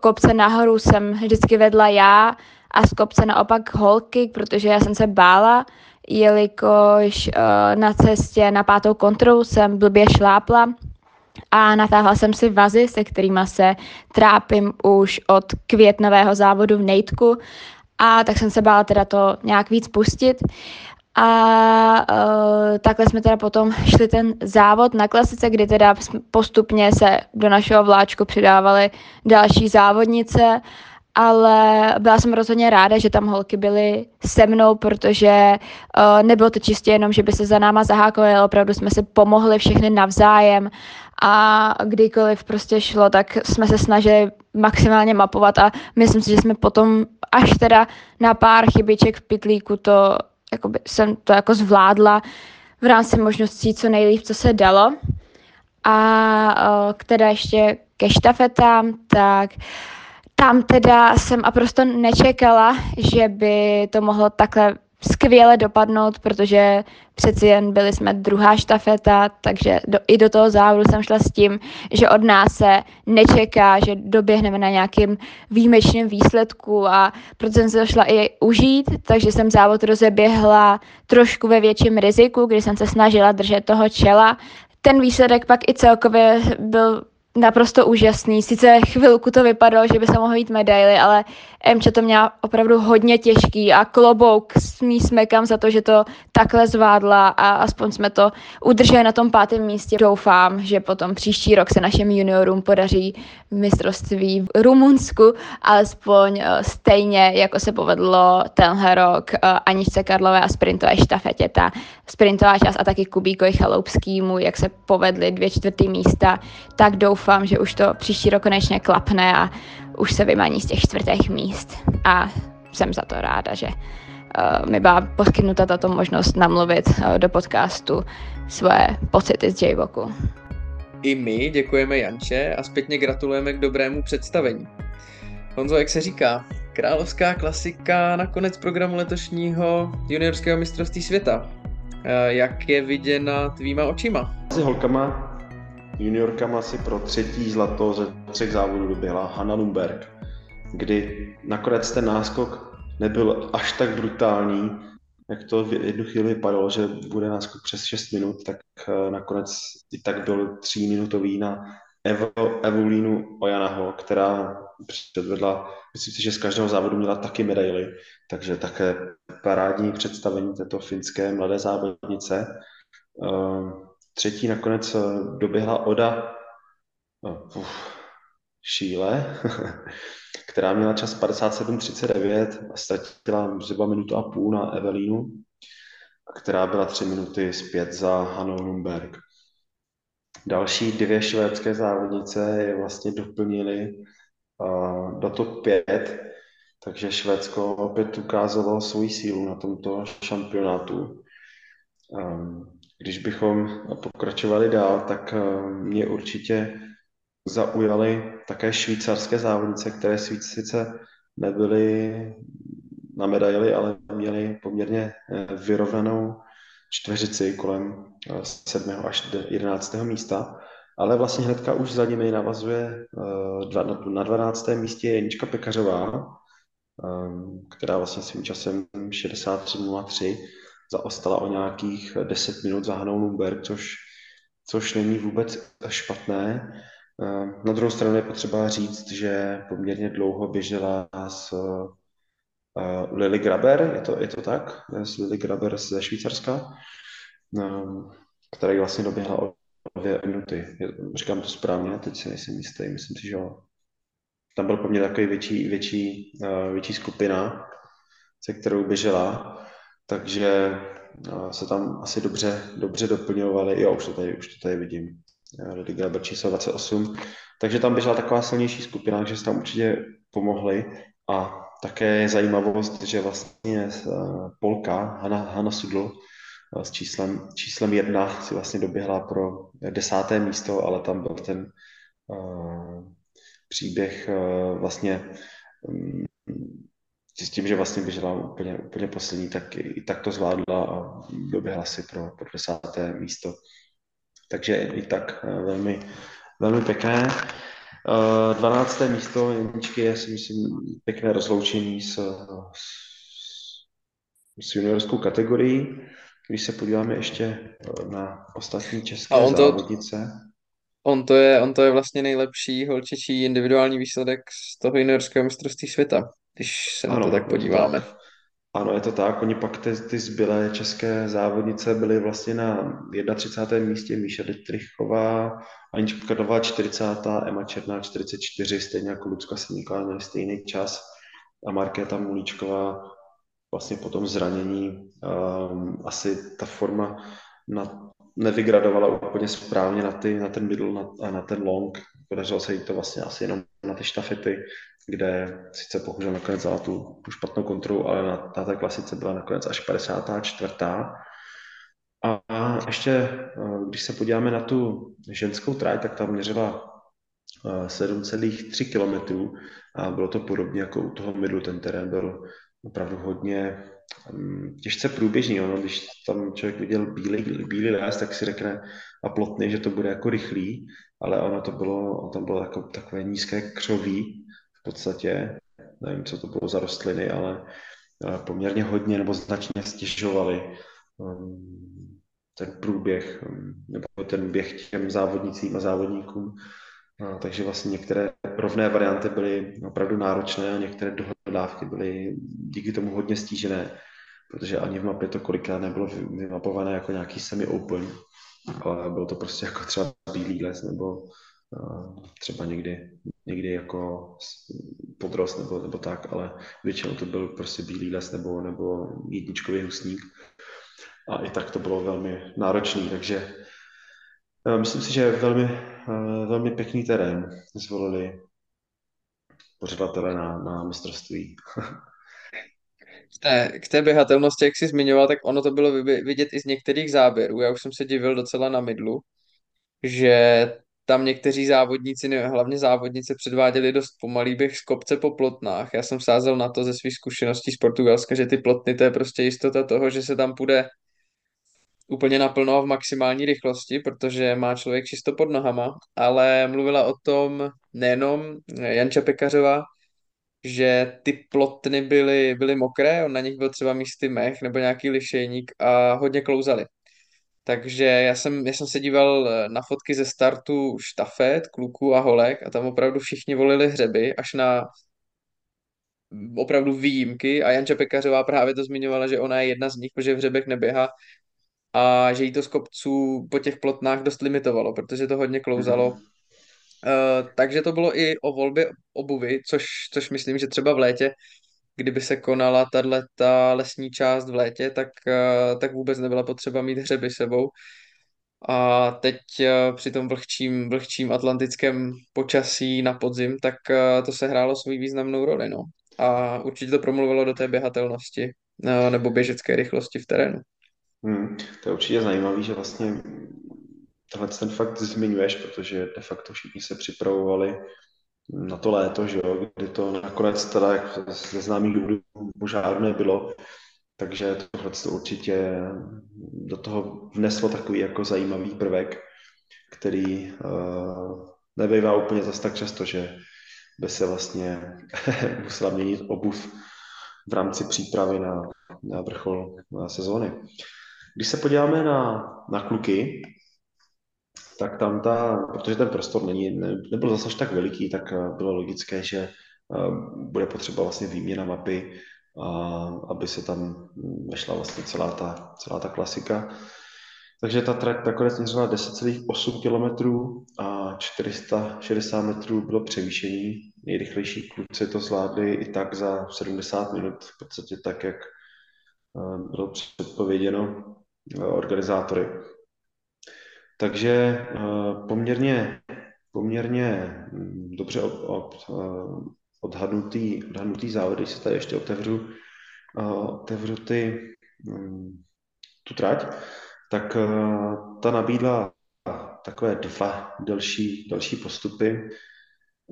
kopce nahoru jsem vždycky vedla já a z kopce naopak holky, protože já jsem se bála, jelikož uh, na cestě na pátou kontrolu jsem blbě šlápla a natáhla jsem si vazy, se kterými se trápím už od květnového závodu v Nejtku. A tak jsem se bála teda to nějak víc pustit. A uh, takhle jsme teda potom šli ten závod na klasice, kdy teda postupně se do našeho vláčku přidávaly další závodnice. Ale byla jsem rozhodně ráda, že tam holky byly se mnou, protože uh, nebylo to čistě jenom, že by se za náma zahákali, ale opravdu jsme si pomohli všechny navzájem a kdykoliv prostě šlo, tak jsme se snažili maximálně mapovat a myslím si, že jsme potom až teda na pár chybiček v pitlíku to jakoby, jsem to jako zvládla v rámci možností co nejlíp, co se dalo. A která ještě ke štafetám, tak tam teda jsem naprosto nečekala, že by to mohlo takhle skvěle dopadnout, protože přeci jen byli jsme druhá štafeta, takže do, i do toho závodu jsem šla s tím, že od nás se nečeká, že doběhneme na nějakým výjimečném výsledku a proto jsem se došla i užít, takže jsem závod rozeběhla trošku ve větším riziku, kdy jsem se snažila držet toho čela. Ten výsledek pak i celkově byl naprosto úžasný. Sice chvilku to vypadalo, že by se mohlo jít medaily, ale Emče to měla opravdu hodně těžký a klobouk s ní smekám za to, že to takhle zvládla a aspoň jsme to udrželi na tom pátém místě. Doufám, že potom příští rok se našim juniorům podaří mistrovství v Rumunsku alespoň eh, stejně, jako se povedlo tenhle rok eh, Aničce Karlové a sprintové štafetě. Ta sprintová část a taky Kubíkovi Chaloupskýmu, jak se povedly dvě čtvrtý místa, tak doufám, že už to příští rok konečně klapne a už se vymaní z těch čtvrtých míst a jsem za to ráda, že uh, mi byla poskytnuta tato možnost namluvit uh, do podcastu své pocity z J-Voku. I my děkujeme Janče a zpětně gratulujeme k dobrému představení. Honzo, jak se říká, královská klasika na konec programu letošního juniorského mistrovství světa. Jak je viděna tvýma očima? S holkama, juniorkama si pro třetí zlato ze třech závodů doběhla Hanna Lumberg, kdy nakonec ten náskok nebyl až tak brutální, jak to v jednu chvíli vypadalo, že bude náskok přes 6 minut, tak eh, nakonec i tak byl 3 minutový na Evo, Evolínu Ojanaho, která předvedla, myslím si, že z každého závodu měla taky medaily, takže také parádní představení této finské mladé závodnice. Eh, třetí nakonec eh, doběhla Oda uf, Šíle, která měla čas 57.39 a ztratila zhruba minutu a půl na Evelínu, která byla tři minuty zpět za Hanou Lumberg. Další dvě švédské závodnice je vlastně doplnili uh, do top 5, takže Švédsko opět ukázalo svoji sílu na tomto šampionátu. Um, když bychom pokračovali dál, tak uh, mě určitě zaujaly také švýcarské závodnice, které sice nebyly na medaili, ale měly poměrně eh, vyrovnanou čtveřici kolem 7. Eh, až 11. místa, ale vlastně hnedka už za nimi navazuje eh, na 12. místě Jenička Pekařová, která vlastně svým časem 63.03 zaostala o nějakých 10 minut za Hanou Lumberg, což, což není vůbec špatné. Eh, na druhou stranu je potřeba říct, že poměrně dlouho běžela s uh, Lily Graber, je to, je to tak? S Lily Graber ze Švýcarska, um, která vlastně doběhla o dvě minuty. Říkám to správně, teď si nejsem jistý, myslím si, že jo. Tam byl poměrně takový větší, větší, uh, větší skupina, se kterou běžela, takže uh, se tam asi dobře, dobře doplňovali. Jo, už to tady, už to tady vidím. Lady Graber číslo 28. Takže tam běžela taková silnější skupina, takže se tam určitě pomohli. A také je zajímavost, že vlastně eh, Polka, Hanna, Hanna Sudl, eh, s číslem, číslem jedna si vlastně doběhla pro desáté místo, ale tam byl ten uh, příběh uh, vlastně um, s tím, že vlastně běžela úplně, úplně poslední, tak i, tak to zvládla a doběhla si pro, pro desáté místo. Takže i tak eh, velmi, velmi pěkné. 12. Eh, místo Janičky je si myslím pěkné rozloučení s, s, s juniorskou kategorií. Když se podíváme ještě eh, na ostatní české A on to, závodnice. On to, je, on to je vlastně nejlepší holčičí individuální výsledek z toho juniorského mistrovství světa, když se ano, na to tak podíváme. Ano, je to tak. Oni pak ty, ty zbylé české závodnice byly vlastně na 31. místě Míša Detrichová, Anička Kadová 40. Emma Černá 44, stejně jako Lucka Semíková měli stejný čas a Markéta Mulíčková vlastně po tom zranění um, asi ta forma na, nevygradovala úplně správně na, ty, na ten middle na, a na ten long. Podařilo se jí to vlastně asi jenom na ty štafety, kde sice bohužel nakonec dala tu, tu špatnou kontrolu, ale na, na té klasice byla nakonec až 54. A, a ještě, eh, když se podíváme na tu ženskou trať, tak tam měřila 7,3 eh, km a bylo to podobně jako u toho middle, ten terén byl opravdu hodně těžce průběžný. Ono, když tam člověk viděl bílý, bílý les, tak si řekne a plotný, že to bude jako rychlý, ale ono to bylo, tam bylo jako takové nízké křoví, podstatě, nevím, co to bylo za rostliny, ale poměrně hodně nebo značně stěžovali um, ten průběh um, nebo ten běh těm závodnicím a závodníkům. Takže vlastně některé rovné varianty byly opravdu náročné a některé dohodávky byly díky tomu hodně stížené, protože ani v mapě to kolikrát nebylo vymapované jako nějaký semi-open, ale bylo to prostě jako třeba bílý les nebo třeba někdy, někdy jako podrost nebo, nebo tak, ale většinou to byl prostě bílý les nebo, nebo jedničkový husník. A i tak to bylo velmi náročný, takže myslím si, že velmi, velmi pěkný terén zvolili pořadatelé na, na mistrovství. K té, k té běhatelnosti, jak jsi zmiňoval, tak ono to bylo vidět i z některých záběrů. Já už jsem se divil docela na mydlu, že tam někteří závodníci, ne, hlavně závodnice, předváděli dost pomalý běh z kopce po plotnách. Já jsem sázel na to ze svých zkušeností z Portugalska, že ty plotny, to je prostě jistota toho, že se tam půjde úplně naplno v maximální rychlosti, protože má člověk čisto pod nohama, ale mluvila o tom nejenom Janča Pekařová, že ty plotny byly, byly mokré, on na nich byl třeba místy mech nebo nějaký lišejník a hodně klouzali. Takže já jsem, já jsem se díval na fotky ze startu štafet, kluků a holek a tam opravdu všichni volili hřeby, až na opravdu výjimky a Janča Pekařová právě to zmiňovala, že ona je jedna z nich, protože v hřebech neběhá a že jí to z kopců po těch plotnách dost limitovalo, protože to hodně klouzalo. Mm-hmm. Uh, takže to bylo i o volbě obuvy, což, což myslím, že třeba v létě, kdyby se konala ta lesní část v létě, tak, uh, tak vůbec nebyla potřeba mít hřeby sebou. A teď uh, při tom vlhčím, vlhčím atlantickém počasí na podzim, tak uh, to se hrálo svou významnou roli. No. A určitě to promluvilo do té běhatelnosti uh, nebo běžecké rychlosti v terénu. Hmm, to je určitě zajímavé, že vlastně tohle ten fakt zmiňuješ, protože de facto všichni se připravovali na to léto, že jo, kdy to nakonec teda jak ze známých důvodů požáru nebylo, takže tohle to určitě do toho vneslo takový jako zajímavý prvek, který uh, nebývá úplně zase tak často, že by se vlastně musela měnit obuv v rámci přípravy na, na vrchol na sezóny. Když se podíváme na, na kluky, tak tam ta, protože ten prostor není, ne, nebyl zase tak veliký, tak eh, bylo logické, že eh, bude potřeba vlastně výměna mapy, a aby se tam vešla vlastně celá ta, celá ta klasika. Takže ta trať nakonec měřila 10,8 km a 460 metrů bylo převýšení. Nejrychlejší kluci to zvládli i tak za 70 minut, v podstatě tak, jak eh, bylo předpověděno organizátory. Takže eh, poměrně, poměrně hm, dobře od, od, eh, odhadnutý, odhadnutý závod, když se tady ještě otevřu, eh, otevřu ty, hm, tu trať, tak ta nabídla takové dva delší, delší postupy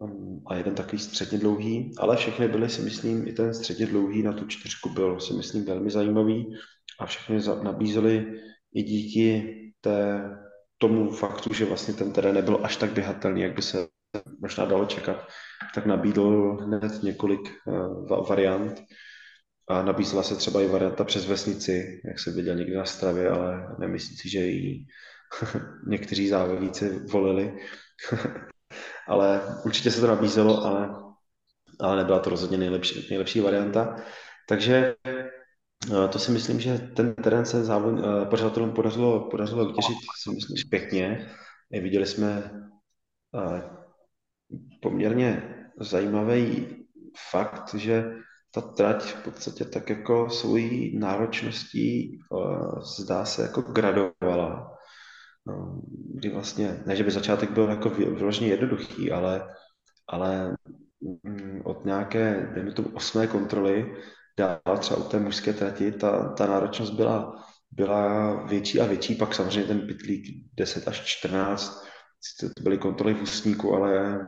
hm, a jeden takový středně dlouhý, ale všechny byly si myslím, i ten středně dlouhý na tu čtyřku byl si myslím velmi zajímavý a všechny nabízely i díky té, tomu faktu, že vlastně ten terén nebyl až tak běhatelný, jak by se možná dalo čekat, tak nabídl hned několik uh, variant a nabízela se třeba i varianta přes vesnici, jak se viděl někdy na Stravě, ale nemyslím si, že ji někteří závodníci volili. ale určitě se to nabízelo, ale, ale nebyla to rozhodně nejlepší, nejlepší varianta. Takže to si myslím, že ten terén se závod, eh, pořadatelům podařilo, podařilo vytěžit, si myslím, pěkně. Viděli jsme eh, poměrně zajímavý fakt, že ta trať v podstatě tak jako svojí náročností eh, zdá se jako gradovala. Kdy vlastně, ne, že by začátek byl jako vyloženě jednoduchý, ale, ale mm, od nějaké, dejme tomu, osmé kontroly dál třeba u té mužské trati, ta, ta náročnost byla, byla větší a větší, pak samozřejmě ten pitlík 10 až 14, to byly kontroly v ústníku, ale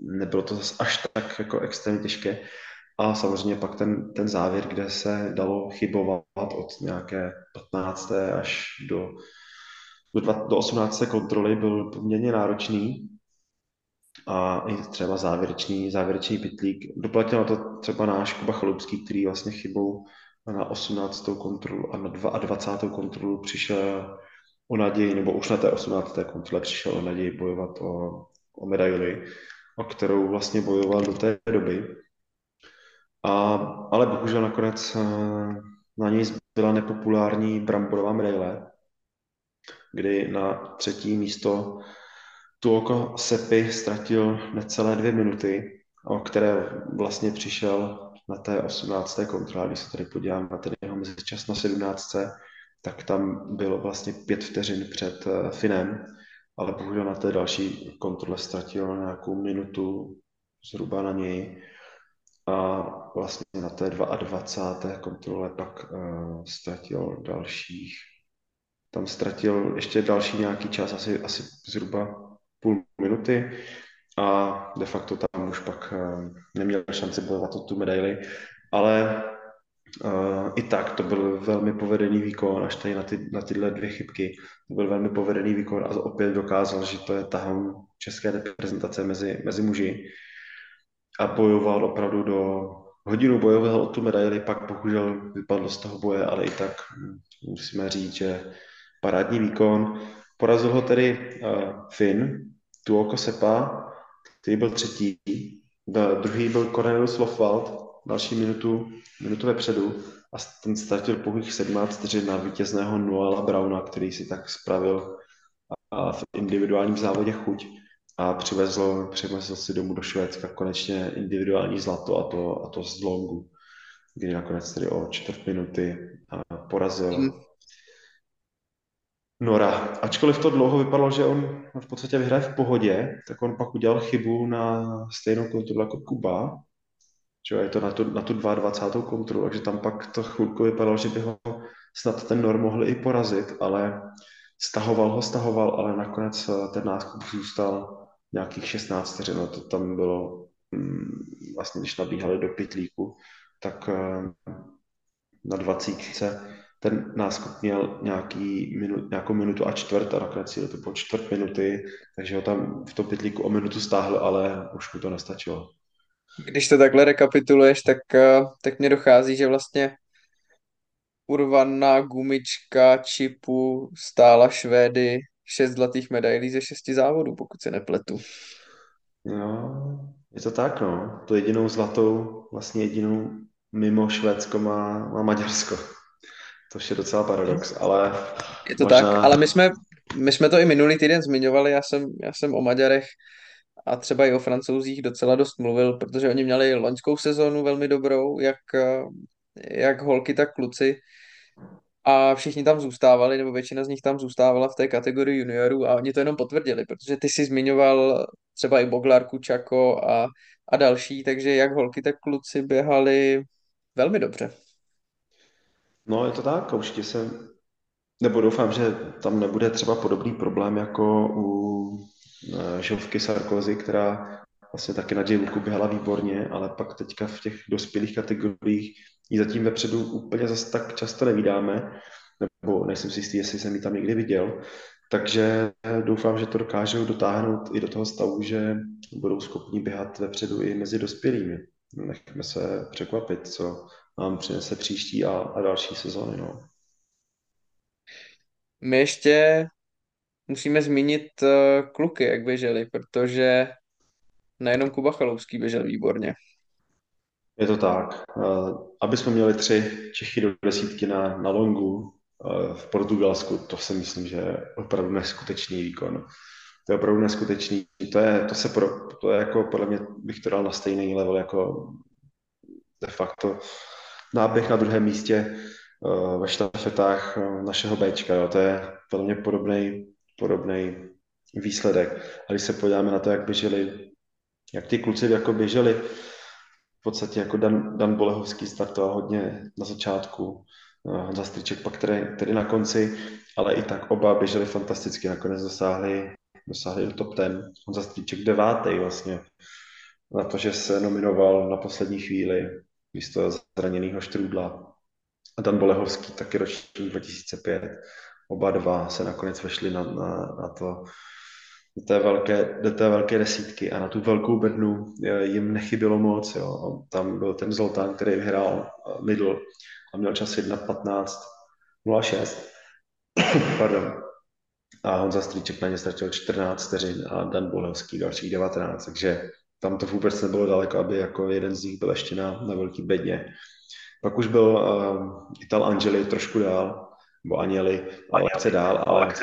nebylo to zase až tak jako extrémně těžké. A samozřejmě pak ten, ten závěr, kde se dalo chybovat od nějaké 15. až do, do, dva, do 18. kontroly, byl poměrně náročný a i třeba závěrečný, závěrečný pitlík. Doplatil na to třeba náš Kuba Chalupský, který vlastně chybou na 18. kontrolu a na 22. kontrolu přišel o naději, nebo už na té 18. kontrole přišel o naději bojovat o, o medaili, o kterou vlastně bojoval do té doby. A, ale bohužel nakonec eh, na něj byla nepopulární bramborová medaile, kdy na třetí místo Tuoko Sepi ztratil necelé dvě minuty, o které vlastně přišel na té 18. kontrole. Když se tady podívám na ten jeho mezičas na 17. tak tam bylo vlastně pět vteřin před eh, Finem, ale bohužel na té další kontrole ztratil nějakou minutu zhruba na něj. a vlastně na té 22. kontrole pak uh, ztratil dalších, tam ztratil ještě další nějaký čas, asi, asi zhruba půl minuty a de facto tam už pak uh, neměl šanci bojovat o tu medaili, ale uh, i tak to byl velmi povedený výkon, až tady na, ty, na tyhle dvě chybky, to byl velmi povedený výkon a opět dokázal, že to je tahan české reprezentace mezi, mezi muži. A bojoval opravdu do hodinu bojoval o tu medaili, pak bohužel vypadlo z toho boje, ale i tak musíme říct, že parádní výkon. Porazil ho tedy uh, Finn, Tuoko Sepa, který byl třetí, druhý byl Cornelius Lofwald, další minutu, minutu vepředu a ten ztratil pouhých 17 vteřin na vítězného Noela Brauna, který si tak spravil v individuálním závodě chuť a přivezl, přivezl si domů do Švédska konečně individuální zlato a to, a to z longu, kdy nakonec tedy o čtvrt minuty porazil mm. Nora. Ačkoliv to dlouho vypadalo, že on v podstatě vyhraje v pohodě, tak on pak udělal chybu na stejnou kontrolu jako Kuba, že je to na tu, na tu 22. kontrolu, takže tam pak to chvilku vypadalo, že by ho snad ten Nor mohl i porazit, ale stahoval ho, stahoval, ale nakonec ten náskok zůstal nějakých 16 vteřin, no to tam bylo mm, vlastně, když nabíhali do pitlíku, tak eh, na 20 ten náskok měl nějaký minut, nějakou minutu a čtvrt a nakonec to po čtvrt minuty, takže ho tam v tom pitlíku o minutu stáhl, ale už mu to nestačilo. Když to takhle rekapituluješ, tak, eh, tak mě dochází, že vlastně urvaná gumička čipu stála Švédy šest zlatých medailí ze šesti závodů, pokud se nepletu. No, je to tak, no. To jedinou zlatou, vlastně jedinou mimo Švédsko má, má Maďarsko. To je docela paradox, ale... Je to možná... tak, ale my jsme, my jsme to i minulý týden zmiňovali, já jsem, já jsem o Maďarech a třeba i o Francouzích docela dost mluvil, protože oni měli loňskou sezónu velmi dobrou, jak, jak holky, tak kluci a všichni tam zůstávali, nebo většina z nich tam zůstávala v té kategorii juniorů a oni to jenom potvrdili, protože ty si zmiňoval třeba i Boglar, Kučako a, a další, takže jak holky, tak kluci běhali velmi dobře. No, je to tak, určitě se, nebo doufám, že tam nebude třeba podobný problém jako u eh, Žovky Sarkozy, která vlastně taky na J běhala výborně, ale pak teďka v těch dospělých kategoriích ji zatím vepředu úplně zase tak často nevídáme, nebo nejsem si jistý, jestli jsem ji tam někdy viděl. Takže doufám, že to dokážou dotáhnout i do toho stavu, že budou schopni běhat vepředu i mezi dospělými. Nechme se překvapit, co nám přinese příští a, a další sezóny. No. My ještě musíme zmínit uh, kluky, jak běželi, protože nejenom Kuba Chalovský běžel výborně. Je to tak. Eh, aby jsme měli tři Čechy do desítky na, na longu eh, v Portugalsku, to si myslím, že je opravdu neskutečný výkon. To je opravdu neskutečný. To je, to se pro, to je jako, podle mě bych to dal na stejný level jako de facto náběh na druhém místě eh, ve štafetách našeho Bčka. Jo. To je podle mě podobný, podobný výsledek. A když se podíváme na to, jak běželi, jak ty kluci jako běželi v podstatě jako Dan, Dan Bolehovský startoval hodně na začátku, eh, Honza Stryček pak který, který na konci, ale i tak oba běželi fantasticky, nakonec dosáhli, dosáhli do top ten. Honza Stryček devátý vlastně na to, že se nominoval na poslední chvíli místo zraněného Štrůdla. A Dan Bolehovský taky ročník 2005. Oba dva se nakonec vešli na, na, na to do té, velké, do té velké desítky a na tu velkou bednu jim nechybělo moc. Jo. Tam byl ten Zoltán, který vyhrál eh, middle a měl čas 1.15.06. Pardon. A Honza Strýček na ně ztratil 14 vteřin a Dan Bolevský dalších 19, takže tam to vůbec nebylo daleko, aby jako jeden z nich byl ještě na, na velký bedně. Pak už byl uh, Ital Angeli trošku dál, nebo Aněli, ale chce dál, ale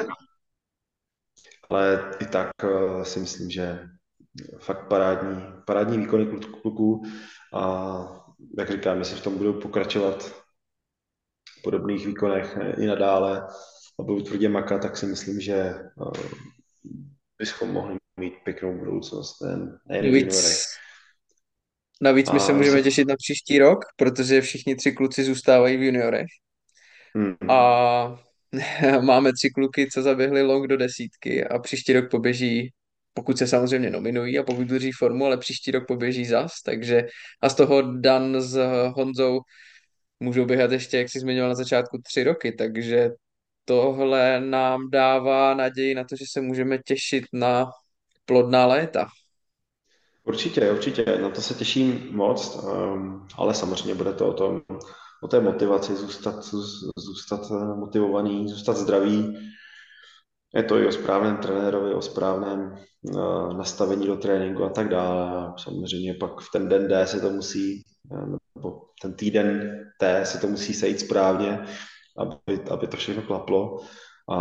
ale i tak uh, si myslím, že fakt parádní, parádní výkony kluků a jak říkám, jestli v tom budou pokračovat v podobných výkonech i nadále a budou tvrdě makat, tak si myslím, že uh, bychom mohli mít pěknou budoucnost nejen, nejen víc, Navíc my A se můžeme těšit na příští rok, protože všichni tři kluci zůstávají v juniorech. Hmm. A máme tři kluky, co zaběhli long do desítky a příští rok poběží, pokud se samozřejmě nominují a pokud drží formu, ale příští rok poběží zas, takže a z toho Dan s Honzou můžou běhat ještě, jak jsi zmiňoval na začátku, tři roky, takže tohle nám dává naději na to, že se můžeme těšit na plodná léta. Určitě, určitě, na to se těším moc, um, ale samozřejmě bude to o tom, o té motivaci, zůstat, zůs- zůstat eh, motivovaný, zůstat zdravý. Je to i o správném trenérovi, o správném uh, nastavení do tréninku a tak dále. Samozřejmě pak v ten den D se to musí, eh, nebo ten týden T se to musí sejít správně, aby, aby to všechno klaplo. A,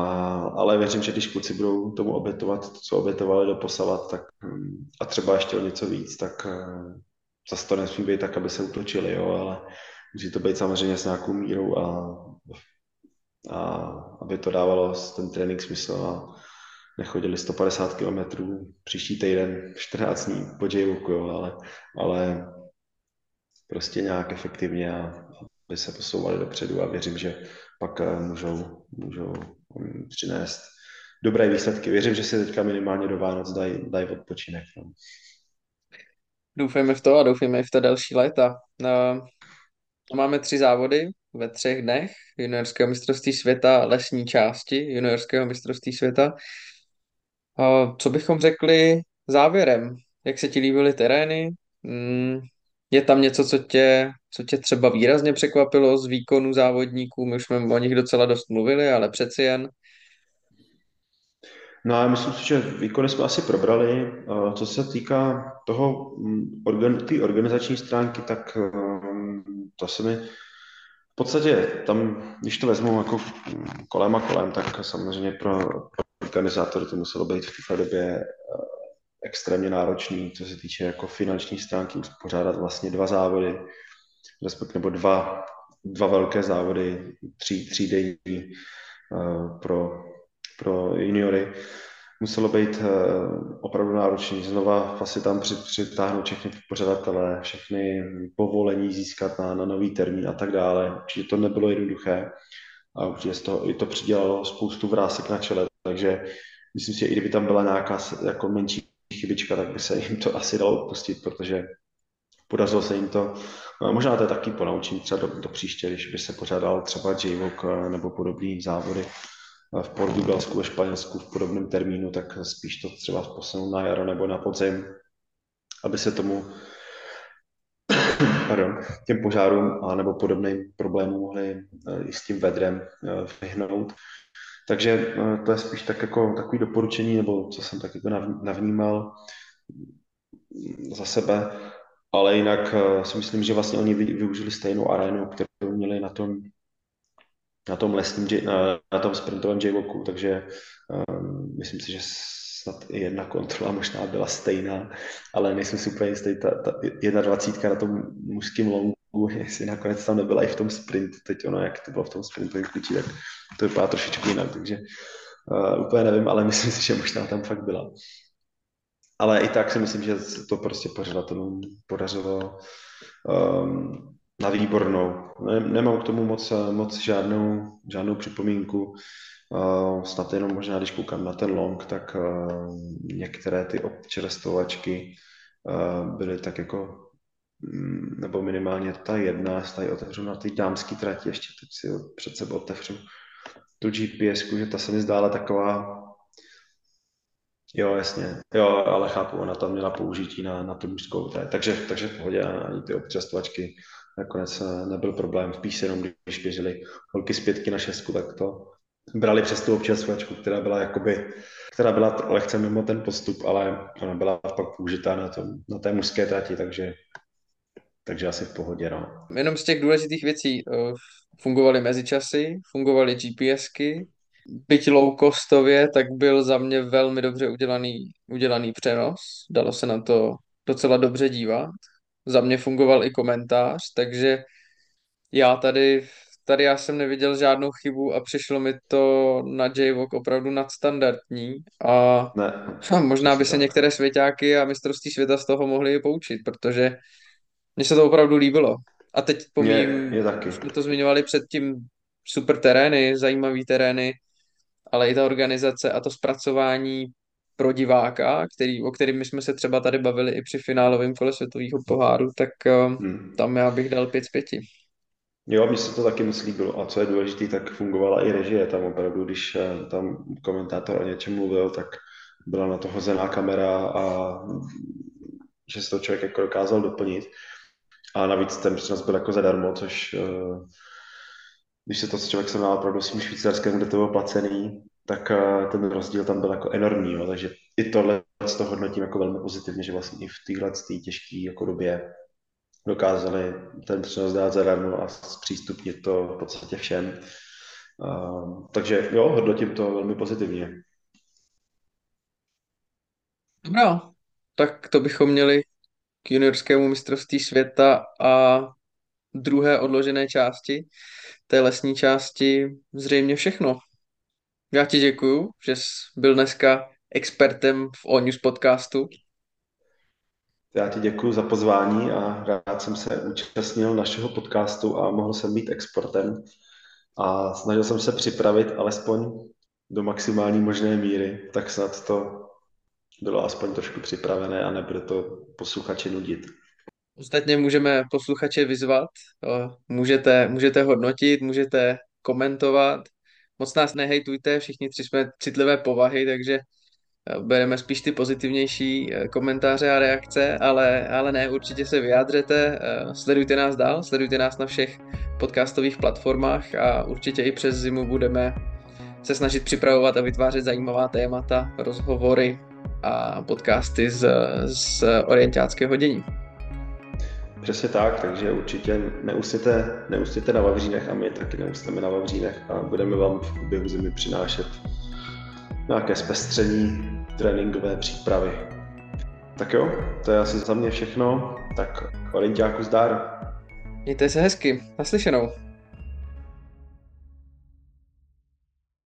ale věřím, že když kluci budou tomu obětovat to, co obětovali do posavat, tak hm, a třeba ještě o něco víc, tak eh, zase to nesmí být tak, aby se utočili, jo, ale musí to být samozřejmě s nějakou mírou a, a aby to dávalo ten trénink smysl a nechodili 150 km příští týden 14 dní po j jo, ale, ale prostě nějak efektivně a aby se posouvali dopředu a věřím, že pak eh, můžou, můžou přinést dobré výsledky. Věřím, že si teďka minimálně do Vánoc dají, dají odpočinek. No. Doufejme v to a doufejme i v ta další léta. No, máme tři závody ve třech dnech juniorského mistrovství světa, lesní části juniorského mistrovství světa. A co bychom řekli závěrem? Jak se ti líbily terény? Mm, Je tam něco, co tě, co tě třeba výrazně překvapilo z výkonu závodníků? My už jsme o nich docela dost mluvili, ale přeci jen. No a myslím si, že výkony jsme asi probrali. Eh, Co se týká toho mm, té organizační stránky, tak ehm, to se mi v podstatě tam, když to vezmu jako kolem a kolem, tak samozřejmě pro, pro organizátory to muselo být v té době eh, extrémně náročný, co se týče jako finanční stránky, pořádat vlastně dva závody, respektive nebo dva, dva velké závody, tří, třídenní uh, pro, pro juniory. Muselo být uh, opravdu náročný. Znova asi tam přitáhnout všechny pořadatele, všechny povolení získat na, na nový termín a tak dále. Určitě to nebylo jednoduché a určitě toho i to přidělalo spoustu vrásek na čele, takže myslím si, že i kdyby tam byla nějaká jako menší chybička, tak by se jim to asi dalo odpustit, protože podařilo se jim to. Možná to je taky ponaučím třeba do, do příště, když by se pořádal třeba J-Walk nebo podobné závody v Portugalsku, ve Španělsku v podobném termínu, tak spíš to třeba posunout na jaro nebo na podzim, aby se tomu pardon, těm požárům a nebo podobným problémům mohli i s tím vedrem vyhnout. Takže to je spíš tak jako takový doporučení, nebo co jsem tak jako navnímal za sebe, ale jinak si myslím, že vlastně oni využili stejnou arénu, kterou měli na tom, na tom lesním, na, tom sprintovém j takže um, myslím si, že snad i jedna kontrola možná byla stejná, ale nejsem si úplně jistý, ta, ta jedna dvacítka na tom mužském longu, jestli nakonec tam nebyla i v tom sprintu, teď ono, jak to bylo v tom sprintu klíči, tak to vypadá trošičku jinak, takže uh, úplně nevím, ale myslím si, že možná tam fakt byla. Ale i tak si myslím, že to prostě pořadatelům podařilo um, na výbornou. Nemám k tomu moc, moc žádnou, žádnou připomínku. Uh, snad jenom možná, když koukám na ten long, tak uh, některé ty občerstovačky uh, byly tak jako, nebo minimálně ta jedna, tady otevřu na ty dámský trati, ještě teď si před sebou otevřu tu GPS, že ta se mi zdála taková, jo, jasně, jo, ale chápu, ona tam měla použití na, na tu mužskou, takže, takže v pohodě ani ty občerstvačky nakonec nebyl problém, spíš jenom, když běželi holky z pětky na šestku, tak to brali přes tu občerstvačku, která byla jakoby, která byla lehce mimo ten postup, ale ona byla pak použitá na, tom, na té mužské trati, takže, takže asi v pohodě, no. Jenom z těch důležitých věcí fungovaly mezičasy, fungovaly GPSky, byť low costově, tak byl za mě velmi dobře udělaný, udělaný přenos. Dalo se na to docela dobře dívat. Za mě fungoval i komentář, takže já tady, tady já jsem neviděl žádnou chybu a přišlo mi to na J-Walk opravdu nadstandardní a ne, možná by se některé svěťáky a mistrovství světa z toho mohli poučit, protože Mně se to opravdu líbilo. A teď pomím, je, je taky. jsme to zmiňovali předtím, super terény, zajímavý terény, ale i ta organizace a to zpracování pro diváka, který, o kterým jsme se třeba tady bavili i při finálovém kole světového poháru, tak eh, hmm. tam já bych dal 5 z 5. Jo, mně se to taky moc líbilo. A co je důležité, tak fungovala i režie. Tam opravdu, když eh, tam komentátor o něčem mluvil, tak byla na to hozená kamera a že se to člověk jako dokázal doplnit. A navíc ten přenos byl jako zadarmo, což eh, když se to člověk srovnal opravdu s tím švýcarským, kde to bylo placený, tak eh, ten rozdíl tam byl jako enormní, jo. takže i tohle to hodnotím jako velmi pozitivně, že vlastně i v téhle těžké jako době dokázali ten přenos dát zadarmo a zpřístupnit to v podstatě všem. Uh, takže jo, hodnotím to velmi pozitivně. Dobrá, tak to bychom měli k juniorskému mistrovství světa a druhé odložené části, té lesní části, zřejmě všechno. Já ti děkuju, že jsi byl dneska expertem v O News podcastu. Já ti děkuji za pozvání a rád jsem se účastnil našeho podcastu a mohl jsem být exportem. A snažil jsem se připravit alespoň do maximální možné míry, tak snad to bylo aspoň trošku připravené a nebude to posluchače nudit. Ostatně můžeme posluchače vyzvat, můžete, můžete hodnotit, můžete komentovat, moc nás nehejtujte, všichni tři jsme citlivé povahy, takže eh, bereme spíš ty pozitivnější eh, komentáře a reakce, ale, ale ne, určitě se vyjádřete, eh, sledujte nás dál, sledujte nás na všech podcastových platformách a určitě i přes zimu budeme se snažit připravovat a vytvářet zajímavá témata, rozhovory a podcasty z, z orientáckého dění. Přesně tak, takže určitě neusněte, neusněte na Vavřínech a my taky neusneme na Vavřínech a budeme vám v průběhu zimy přinášet nějaké zpestření tréninkové přípravy. Tak jo, to je asi za mě všechno, tak orientáku zdar. Mějte se hezky, naslyšenou.